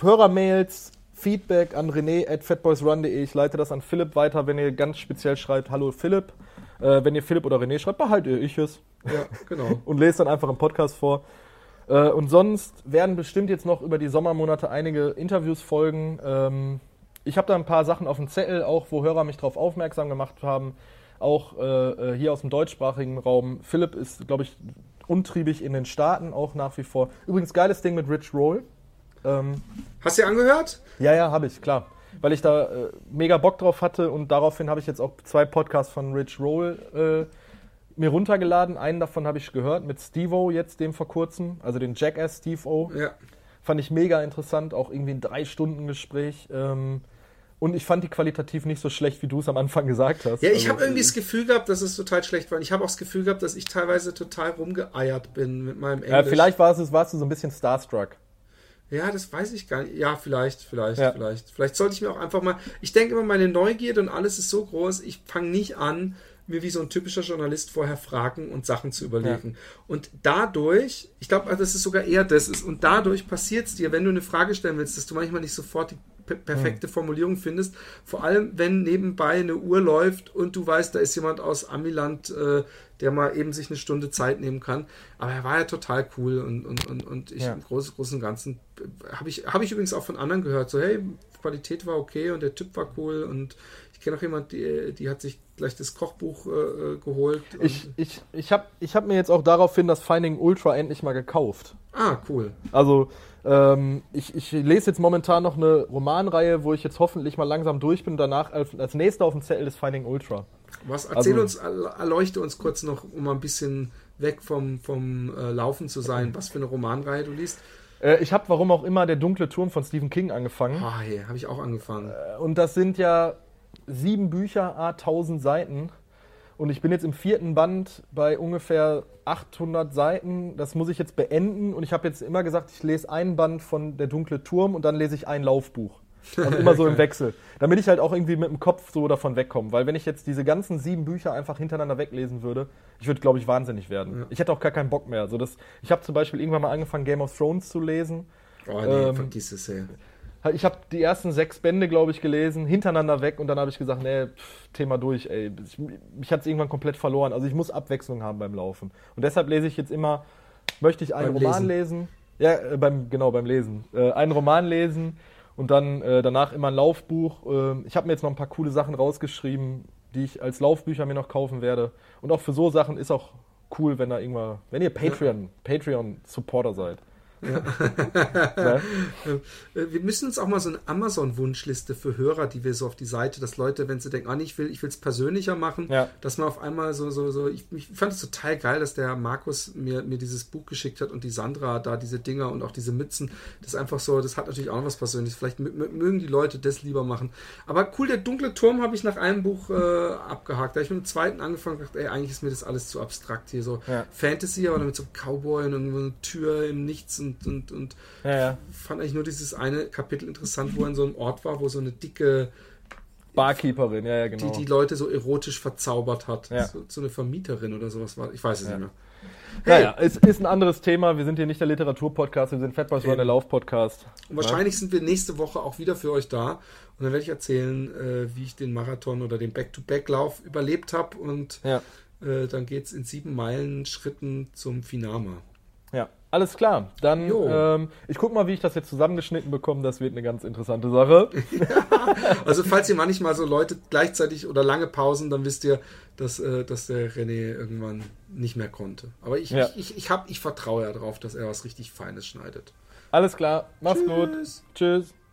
Hörermails, Feedback an rené at fatboysrun.de. Ich leite das an Philipp weiter, wenn ihr ganz speziell schreibt, hallo Philipp. Äh, wenn ihr Philipp oder René schreibt, behaltet ihr ich es Ja, genau. (laughs) und lest dann einfach im Podcast vor. Äh, und sonst werden bestimmt jetzt noch über die Sommermonate einige Interviews folgen. Ähm, ich habe da ein paar Sachen auf dem Zettel, auch wo Hörer mich darauf aufmerksam gemacht haben. Auch äh, äh, hier aus dem deutschsprachigen Raum. Philipp ist, glaube ich, untriebig in den Staaten auch nach wie vor. Übrigens, geiles Ding mit Rich Roll. Ähm, Hast du angehört? ja, ja, habe ich, klar. Weil ich da äh, mega Bock drauf hatte und daraufhin habe ich jetzt auch zwei Podcasts von Rich Roll äh, mir runtergeladen. Einen davon habe ich gehört mit Steve-O jetzt, dem vor kurzem, also den Jackass Steve-O. Ja. Fand ich mega interessant, auch irgendwie ein Drei-Stunden-Gespräch. Ähm, und ich fand die qualitativ nicht so schlecht, wie du es am Anfang gesagt hast. Ja, ich Also, habe irgendwie äh, das Gefühl gehabt, dass es total schlecht war. Und ich habe auch das Gefühl gehabt, dass ich teilweise total rumgeeiert bin mit meinem Englisch. Ja, vielleicht war es, warst du so ein bisschen starstruck. Ja, das weiß ich gar nicht. Ja, vielleicht, vielleicht, Ja. vielleicht. Vielleicht sollte ich mir auch einfach mal. Ich denke immer, meine Neugierde und alles ist so groß, ich fange nicht an, mir wie so ein typischer Journalist vorher Fragen und Sachen zu überlegen. Und dadurch, ich glaube, das ist sogar eher das ist, und dadurch passiert es dir, wenn du eine Frage stellen willst, dass du manchmal nicht sofort die per- perfekte Formulierung findest. Vor allem, wenn nebenbei eine Uhr läuft und du weißt, da ist jemand aus Amiland, äh, der mal eben sich eine Stunde Zeit nehmen kann. Aber er war ja total cool und, und, und, und ich Ja. im Großen, Großen und Ganzen äh, habe ich, habe ich übrigens auch von anderen gehört, so hey, Qualität war okay und der Typ war cool und ich kenne auch jemand, die, die hat sich gleich das Kochbuch äh, äh, geholt. Ich, ich, ich habe ich hab mir jetzt auch daraufhin das Finding Ultra endlich mal gekauft. ah, cool. Also, ähm, ich, ich lese jetzt momentan noch eine Romanreihe, wo ich jetzt hoffentlich mal langsam durch bin und danach als, als nächster auf dem Zettel ist Finding Ultra. Was erzähl Also- uns, erl- erleuchte uns kurz noch, um mal ein bisschen weg vom, vom äh, Laufen zu sein, was für eine Romanreihe du liest. Äh, ich habe, warum auch immer, Der dunkle Turm von Stephen King angefangen. Ah, hey, habe ich auch angefangen. Und das sind ja sieben Bücher, a 1000 Seiten. Und ich bin jetzt im vierten Band bei ungefähr 800 Seiten. Das muss ich jetzt beenden. Und ich habe jetzt immer gesagt, ich lese einen Band von Der dunkle Turm und dann lese ich ein Laufbuch. Also immer so im Wechsel. Damit ich halt auch irgendwie mit dem Kopf so davon wegkomme. Weil wenn ich jetzt diese ganzen sieben Bücher einfach hintereinander weglesen würde, ich würde, glaube ich, wahnsinnig werden. Ich hätte auch gar keinen Bock mehr. Also das, ich habe zum Beispiel irgendwann mal angefangen, Game of Thrones zu lesen. Oh, nee, ähm, vergiss es, ey. Halt, Ich habe die ersten sechs Bände, glaube ich, gelesen, hintereinander weg und dann habe ich gesagt, nee, pff, Thema durch, ey. Ich, mich hat es irgendwann komplett verloren. Also ich muss Abwechslung haben beim Laufen. Und deshalb lese ich jetzt immer, möchte ich einen Beim Roman lesen. Ja, äh, beim, genau, beim Lesen. Äh, einen Roman lesen Und dann äh, danach immer ein Laufbuch. Ähm, ich habe mir jetzt noch ein paar coole Sachen rausgeschrieben, die ich als Laufbücher mir noch kaufen werde. Und auch für so Sachen ist auch cool, wenn da irgendwann, wenn ihr Patreon, Patreon-Supporter seid. Ja. (laughs) wir müssen uns auch mal so eine Amazon-Wunschliste für Hörer, die wir so auf die Seite, dass Leute, wenn sie denken, ah, ich will, ich will es persönlicher machen, Ja. dass man auf einmal so, so, so, ich, ich fand es total geil, dass der Markus mir, mir dieses Buch geschickt hat und die Sandra da diese Dinger und auch diese Mützen. Das ist einfach so, das hat natürlich auch noch was Persönliches. Vielleicht mö- mö- mögen die Leute das lieber machen. Aber cool, der dunkle Turm habe ich nach einem Buch äh, abgehakt. Da habe ich mit dem zweiten angefangen und gedacht, ey, eigentlich ist mir das alles zu abstrakt hier. So Ja. Fantasy, aber mit so Cowboy und irgendwo eine Tür im Nichts und, und, und Ja, ja. fand eigentlich nur dieses eine Kapitel interessant, wo er in so einem Ort war, wo so eine dicke, Barkeeperin, ja, ja, genau. die die Leute so erotisch verzaubert hat. Ja. So, so eine Vermieterin oder sowas war. Ich weiß es Ja. nicht mehr. Naja, es ist ein anderes Thema. Wir sind hier nicht der Literaturpodcast, wir sind Fat Boys Run, der Lauf-Podcast. Und wahrscheinlich sind wir nächste Woche auch wieder für euch da. Und dann werde ich erzählen, äh, wie ich den Marathon oder den Back-to-Back-Lauf überlebt habe. Und Ja, äh, dann geht es in sieben Meilen Schritten zum Finama. Alles klar. Dann, ähm, ich guck mal, wie ich das jetzt zusammengeschnitten bekomme. Das wird eine ganz interessante Sache. (laughs) Also falls ihr manchmal so Leute gleichzeitig oder lange Pausen, dann wisst ihr, dass, äh, dass der René irgendwann nicht mehr konnte. Aber ich, Ja. ich, ich, ich, hab, ich vertraue ja darauf, dass er was richtig Feines schneidet. Alles klar. Mach's gut. Tschüss. Tschüss.